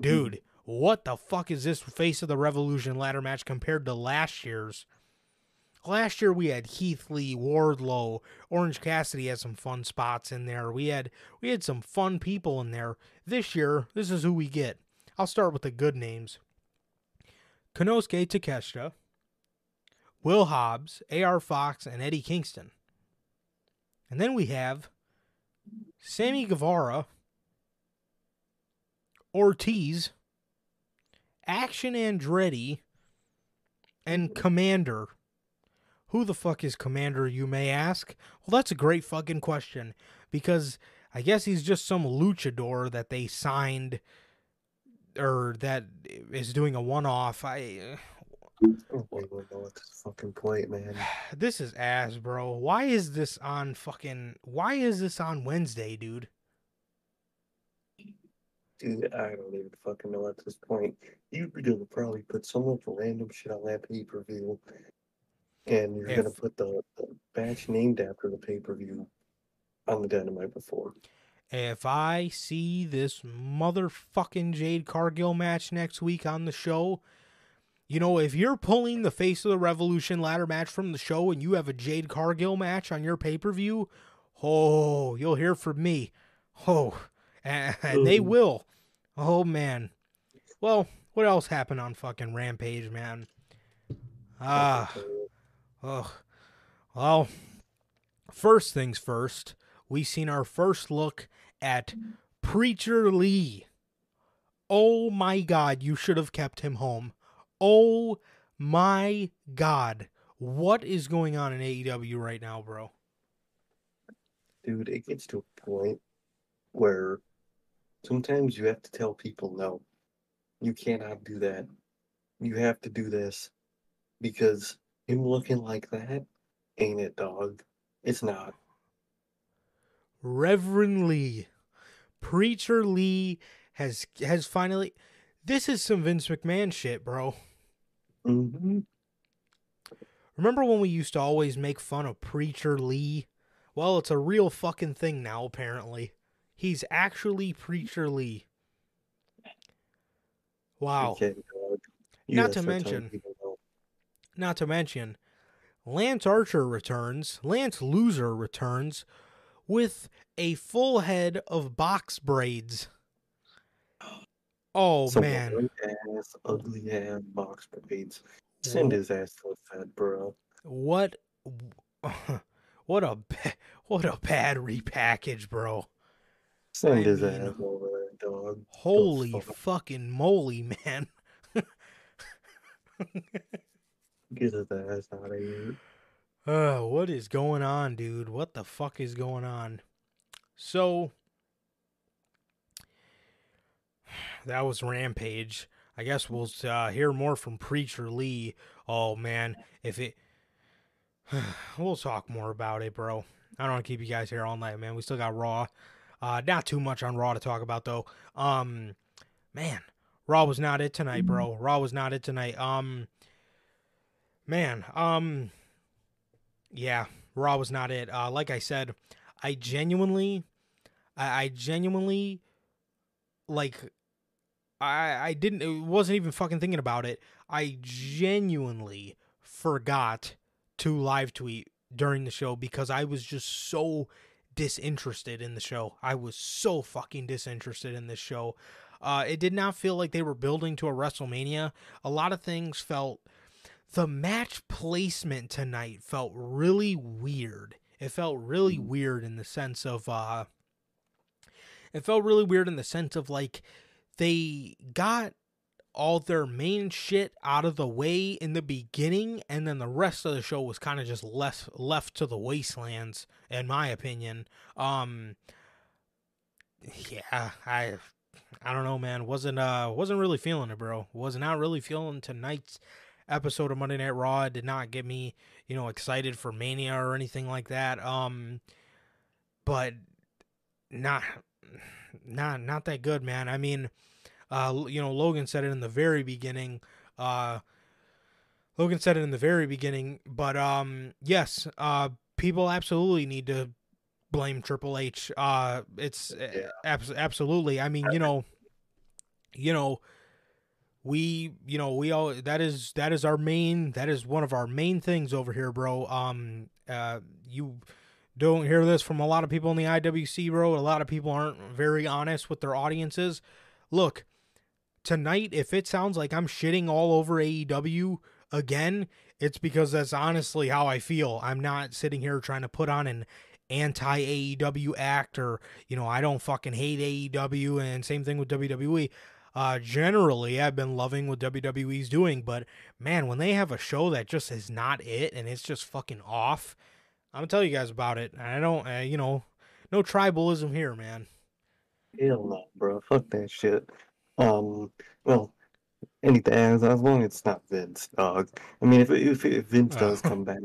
Speaker 2: dude, what the fuck is this Face of the Revolution ladder match compared to last year's? Last year we had Keith Lee, Wardlow, Orange Cassidy had some fun spots in there. We had we had some fun people in there. This year, this is who we get. I'll start with the good names. Konosuke Takeshita, Will Hobbs, AR Fox, and Eddie Kingston. And then we have Sammy Guevara, Ortiz, Action Andretti, and Komander. Who the fuck is Komander, you may ask? Well, that's a great fucking question because I guess he's just some luchador that they signed or that is doing a one off. I
Speaker 3: I don't even know at this fucking point, man.
Speaker 2: this is ass, bro. Why is this on fucking why is this on Wednesday, dude?
Speaker 3: Dude, I don't even fucking know at this point. You're gonna probably put some of the random shit on that pay per view, and you're gonna put the, the batch named after the pay per view on the Dynamite before.
Speaker 2: If I see this motherfucking Jade Cargill match next week on the show, you know, if you're pulling the Face of the Revolution ladder match from the show and you have a Jade Cargill match on your pay per view, oh, you'll hear from me. Oh, and, they will. Oh, man. Well, what else happened on fucking Rampage, man? Ah. Oh, well, first things first, we seen our first look at Preacher Lee. Oh my god, you should have kept him home. Oh my god. What is going on in AEW right now, bro?
Speaker 3: Dude, it gets to a point where sometimes you have to tell people no. You cannot do that. You have to do this because him looking like that ain't it, dog. It's not.
Speaker 2: Reverend Lee. Preacher Lee has has finally This is some Vince McMahon shit, bro.
Speaker 3: Hmm
Speaker 2: Remember when we used to always make fun of Preacher Lee? Well, it's a real fucking thing now, apparently. He's actually Preacher Lee. Wow. Not to
Speaker 3: gotta start telling
Speaker 2: mention- Not to mention, Lance Archer returns, Lance Loser returns with a full head of box braids. Oh
Speaker 3: Some
Speaker 2: man,
Speaker 3: ass, ugly ass box braids. Send his ass to the Fed, bro.
Speaker 2: what what a what a bad repackage, bro.
Speaker 3: Send
Speaker 2: I
Speaker 3: his
Speaker 2: mean,
Speaker 3: ass over there, dog.
Speaker 2: Holy
Speaker 3: fuck.
Speaker 2: fucking moly, man.
Speaker 3: Get his ass out of here.
Speaker 2: Uh, what is going on, dude? What the fuck is going on? So that was Rampage. I guess we'll uh, hear more from Preacher Lee. Oh man, if it, we'll talk more about it, bro. I don't want to keep you guys here all night, man. We still got Raw. Uh, not too much on Raw to talk about though. Um, man, Raw was not it tonight, bro. Raw was not it tonight. Um, man, um, yeah, Raw was not it. Uh, like I said, I genuinely, I, I genuinely, like, I I didn't. It wasn't even fucking thinking about it. I genuinely forgot to live tweet during the show because I was just so disinterested in the show. I was so fucking disinterested in this show. Uh, it did not feel like they were building to a WrestleMania. A lot of things felt the match placement tonight felt really weird. It felt really weird in the sense of uh it felt really weird in the sense of like they got all their main shit out of the way in the beginning and then the rest of the show was kind of just left left to the wastelands in my opinion. Um yeah, I I don't know man, wasn't uh wasn't really feeling it, bro. Was not really feeling tonight's episode of Monday Night Raw. It did not get me, you know, excited for Mania or anything like that. Um, but not, not, not that good, man. I mean, uh, you know, Logan said it in the very beginning. Uh, Logan said it in the very beginning, but um, yes, uh, people absolutely need to blame Triple H. Uh, it's
Speaker 3: Yeah.
Speaker 2: abs- absolutely. I mean, you know, you know we you know we all that is that is our main that is one of our main things over here bro um uh you don't hear this from a lot of people in the IWC bro a lot of people aren't very honest with their audiences. Look tonight if it sounds like I'm shitting all over AEW again it's because that's honestly how I feel. I'm not sitting here trying to put on an anti AEW act or you know I don't fucking hate AEW and same thing with WWE uh, generally I've been loving what WWE's doing, but man, when they have a show that just is not it and it's just fucking off, I'm gonna tell you guys about it. I don't, uh, you know, no tribalism here, man.
Speaker 3: Hell no, bro. Fuck that shit. Um, well, anything as as long as it's not Vince, dog. I mean, if if, if Vince does
Speaker 2: Oh.
Speaker 3: come back,